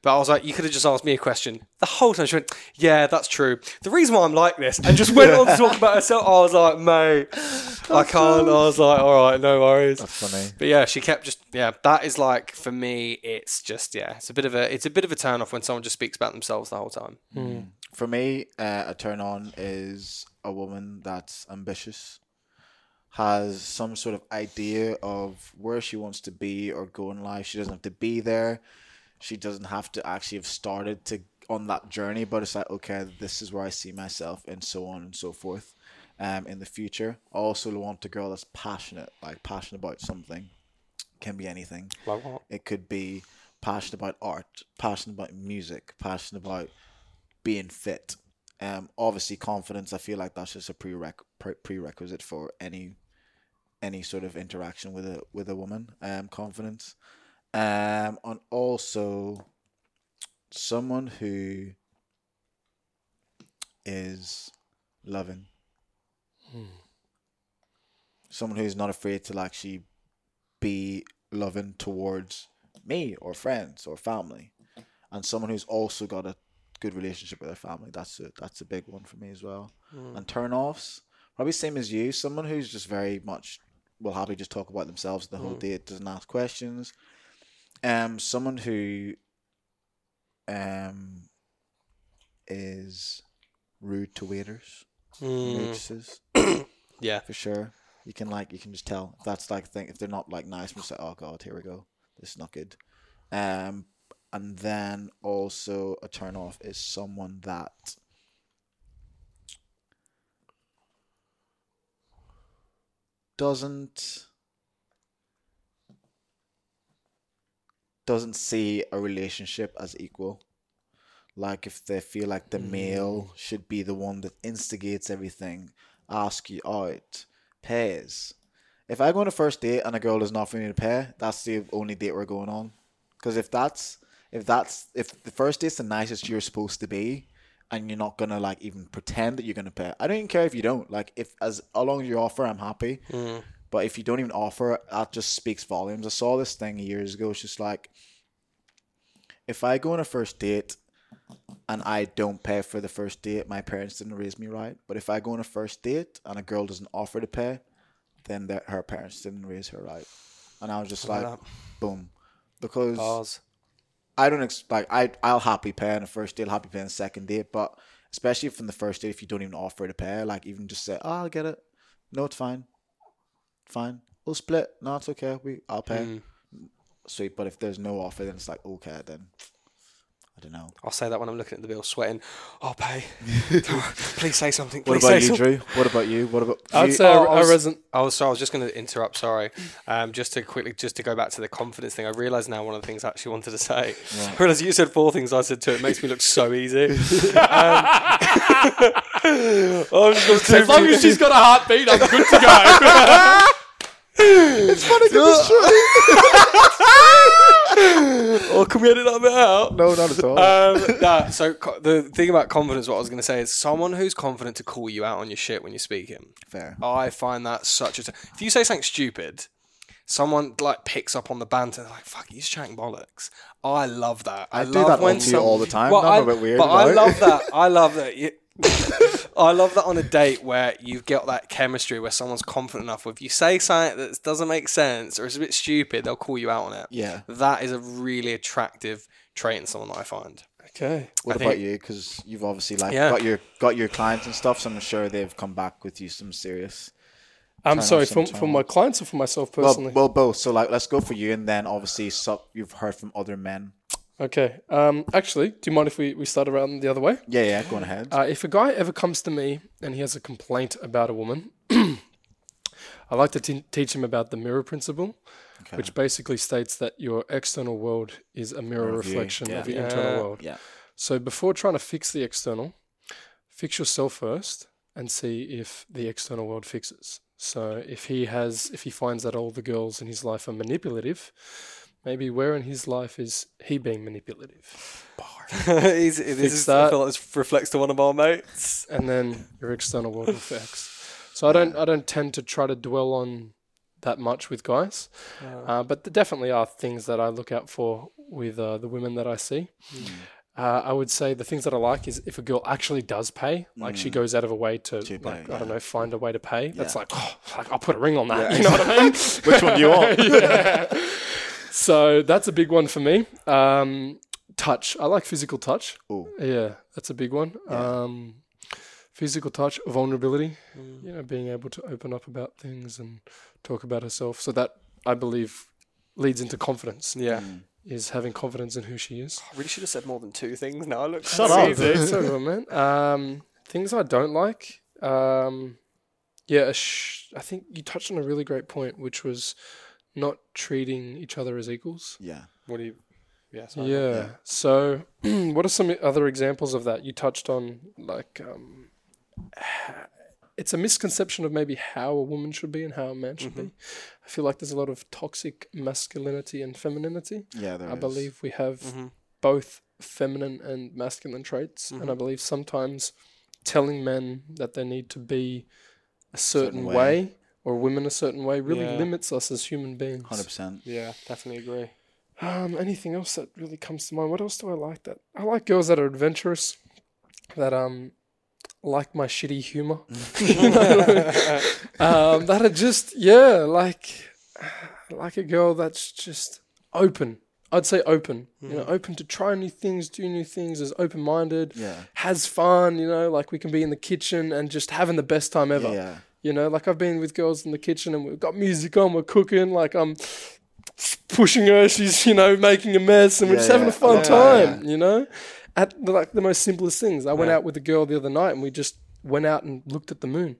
But I was like, you could have just asked me a question the whole time. She went, "Yeah, that's true. The reason why I'm like this," and just went on to talk about herself. I was like, "Mate, I can't." I was like, "All right, no worries." That's funny. But yeah, she kept just yeah. That is like for me, it's just yeah. It's a bit of a it's a bit of a turn off when someone just speaks about themselves the whole time. For me, uh, a turn on is a woman that's ambitious, has some sort of idea of where she wants to be or go in life. She doesn't have to be there. She doesn't have to actually have started to on that journey, but it's like okay, this is where I see myself, and so on and so forth. Um, in the future, I also want a girl that's passionate, like passionate about something. Can be anything. Like what? It could be passionate about art, passionate about music, passionate about being fit. Um, obviously, confidence. I feel like that's just a prereq- pre- prerequisite for any any sort of interaction with a with a woman. Um, confidence, um, and also someone who is loving. Someone who's not afraid to actually be loving towards me or friends or family, and someone who's also got a good relationship with their family. That's a that's a big one for me as well. And turn offs, probably same as you. Someone who's just very much will happily just talk about themselves the whole day. doesn't ask questions. Um, someone who um is rude to waiters, waitresses Yeah. for sure. You can like you can just tell if that's like thing if they're not like nice, just like, oh god, here we go. This is not good. Um and then also a turn off is someone that doesn't doesn't see a relationship as equal. Like if they feel like the male mm. should be the one that instigates everything, ask you oh, out, pays. If I go on a first date and a girl doesn't offer me to pay, that's the only date we're going on. Because if that's if that's if the first date's the nicest you're supposed to be, and you're not gonna like even pretend that you're gonna pay, I don't even care if you don't. Like if as, as long as you offer, I'm happy. But if you don't even offer, that just speaks volumes. I saw this thing years ago. It's just like if I go on a first date and I don't pay for the first date, my parents didn't raise me right. But if I go on a first date and a girl doesn't offer to pay, then that her parents didn't raise her right. And I was just like, boom, because. I don't ex- like I I'll happy pay on the first date, happy pay on the second date, but especially from the first date, if you don't even offer to pay, like even just say, oh, I'll get it. No, it's fine. Fine. We'll split. No, it's okay. We I'll pay. Mm. Sweet. But if there's no offer, then it's like okay, then I don't know. I'll say that when I'm looking at the bill, sweating. I'll pay. Please say something. What about you, something. Drew? What about you? What about I'd you? say oh, a, I a was- resident. Oh, sorry. I was just going to interrupt. Sorry. Um, just to quickly, just to go back to the confidence thing. I realise now one of the things I actually wanted to say. I realise you said four things. I said two. It makes me look so easy. um, I'm just gonna As long as she's got a heartbeat, I'm good to go. It's funny because it's true. oh, can we edit that bit out? No, not at all. Um, nah, so co- the thing about confidence, what I was going to say is someone who's confident to call you out on your shit when you're speaking. Fair. I find that such a. T- if you say something stupid, someone like picks up on the banter. They're like, "Fuck, he's chatting bollocks." I love that. I, I do love that when to you some- all the time. Well, Not I, a bit weird but I about it. love that. I love that. You, I love that on a date where you've got that chemistry where someone's confident enough. If you say something that doesn't make sense or is a bit stupid, they'll call you out on it. Yeah. That is a really attractive trait in someone that I find. okay. What I about think- you? Because you've obviously like Yeah. got your got your clients and stuff, so I'm sure they've come back with you some serious. I'm sorry, off some for, for my clients or for myself Well, personally? well, both. So like, let's go for you, and then obviously, so you've heard from other men. Okay. Um, actually, do you mind if we, we start around the other way? Yeah, yeah. Go on ahead. Uh, if a guy ever comes to me and he has a complaint about a woman, I like to t- teach him about the mirror principle, which basically states that your external world is a mirror you, reflection yeah. of your Yeah. internal world. yeah. So before trying to fix the external, fix yourself first and see if the external world fixes. So if he has, if he finds that all the girls in his life are manipulative, maybe where in his life is he being manipulative? He's, this is, I that. feel like this reflects to one of our mates. and then your external world affects. So I don't I don't tend to try to dwell on that much with guys. Uh, but there definitely are things that I look out for with uh, the women that I see. Uh, I would say the things that I like is if a girl actually does pay, like she goes out of her way to, like pay, I don't yeah. know, find a way to pay. That's like, oh, like I'll put a ring on that. you know what I mean? Which one do you want? Yeah. So that's a big one for me. Um, touch. I like physical touch. Oh, Yeah, that's a big one. Um, physical touch, vulnerability. You know, being able to open up about things and talk about herself. So that I believe leads into confidence. Yeah. Is having confidence in who she is. I really should have said more than two things. Now I look. Shut up. easy. so man. Um, things I don't like. Um, yeah, sh- I think you touched on a really great point, which was not treating each other as equals. yeah. What do you? Yeah. Sorry. Yeah. Yeah. So, what are some other examples of that? You touched on like um, it's a misconception of maybe how a woman should be and how a man should be. I feel like there's a lot of toxic masculinity and femininity. Yeah, there I is. believe we have Mhm. both feminine and masculine traits, and I believe sometimes telling men that they need to be a certain, Certain way. way. Or women a certain way really Yeah. limits us as human beings. 100%. Yeah. Definitely agree. Um, anything else that really comes to mind? What else do I like? That I like girls that are adventurous, that um like my shitty humor, You know? um, that are just yeah, like like a girl that's just open. I'd say open. You know, open to try new things, do new things, is open minded, Yeah. has fun. You know, like we can be in the kitchen and just having the best time ever. Yeah. You know, like I've been with girls in the kitchen and we've got music on, we're cooking, like I'm pushing her, she's, you know, making a mess and we're Yeah, just having yeah. a fun Yeah, time, you know? At the, like the most simplest things. I went out with a girl the other night and we just went out and looked at the moon.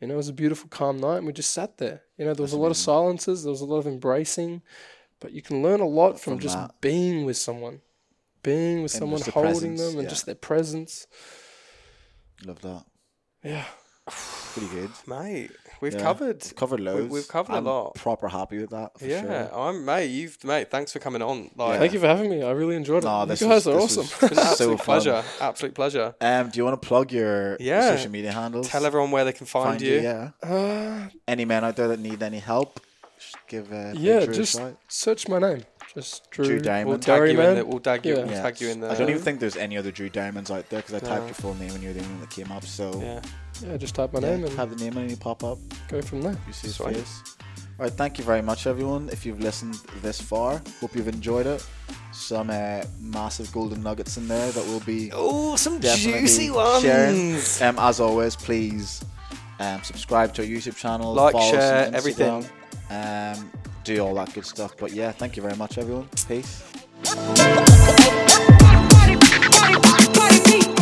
You know, it was a beautiful, calm night and we just sat there. You know, there was a lot of silences, there was a lot of embracing, but you can learn a lot from, From just that. being with someone. Being with And someone, the holding presence, them, and just their presence. Love that. Yeah. Pretty good. Mate, we've Yeah. covered. We've covered loads. we've covered a I'm lot. Proper happy with that. For Yeah, Sure. I'm mate. You've mate. Thanks for coming on. Like, Thank you for having me. I really enjoyed it. No, you this guys was- are this awesome. was- it's an so absolute fun. pleasure. Absolute pleasure. Um, do you want to plug your Yeah. social media handles? Tell everyone where they can find, Find you. you. Yeah. Uh, Any men out there that need any help, just give uh, yeah, Drew a just shout. search my name. Just Drew, Drew Diamond. We'll Well, tag Derry you in. Man. The, we'll tag you. Yeah. We'll tag you in the. I don't even think there's any other Drew Diamonds out there because I typed your full name and you're the only one that came up. So Yeah. Yeah, just type my yeah, name and have the name and you pop up. go from there. You see his Sweet. face. All right, thank you very much, everyone. If you've listened this far, hope you've enjoyed it. Some uh, massive golden nuggets in there that will be Oh, some juicy ones. sharing. Um, as always, please um, subscribe to our YouTube channel, Like, follow us on share, everything. Um, do all that good stuff. But yeah, thank you very much, everyone. Peace. Thank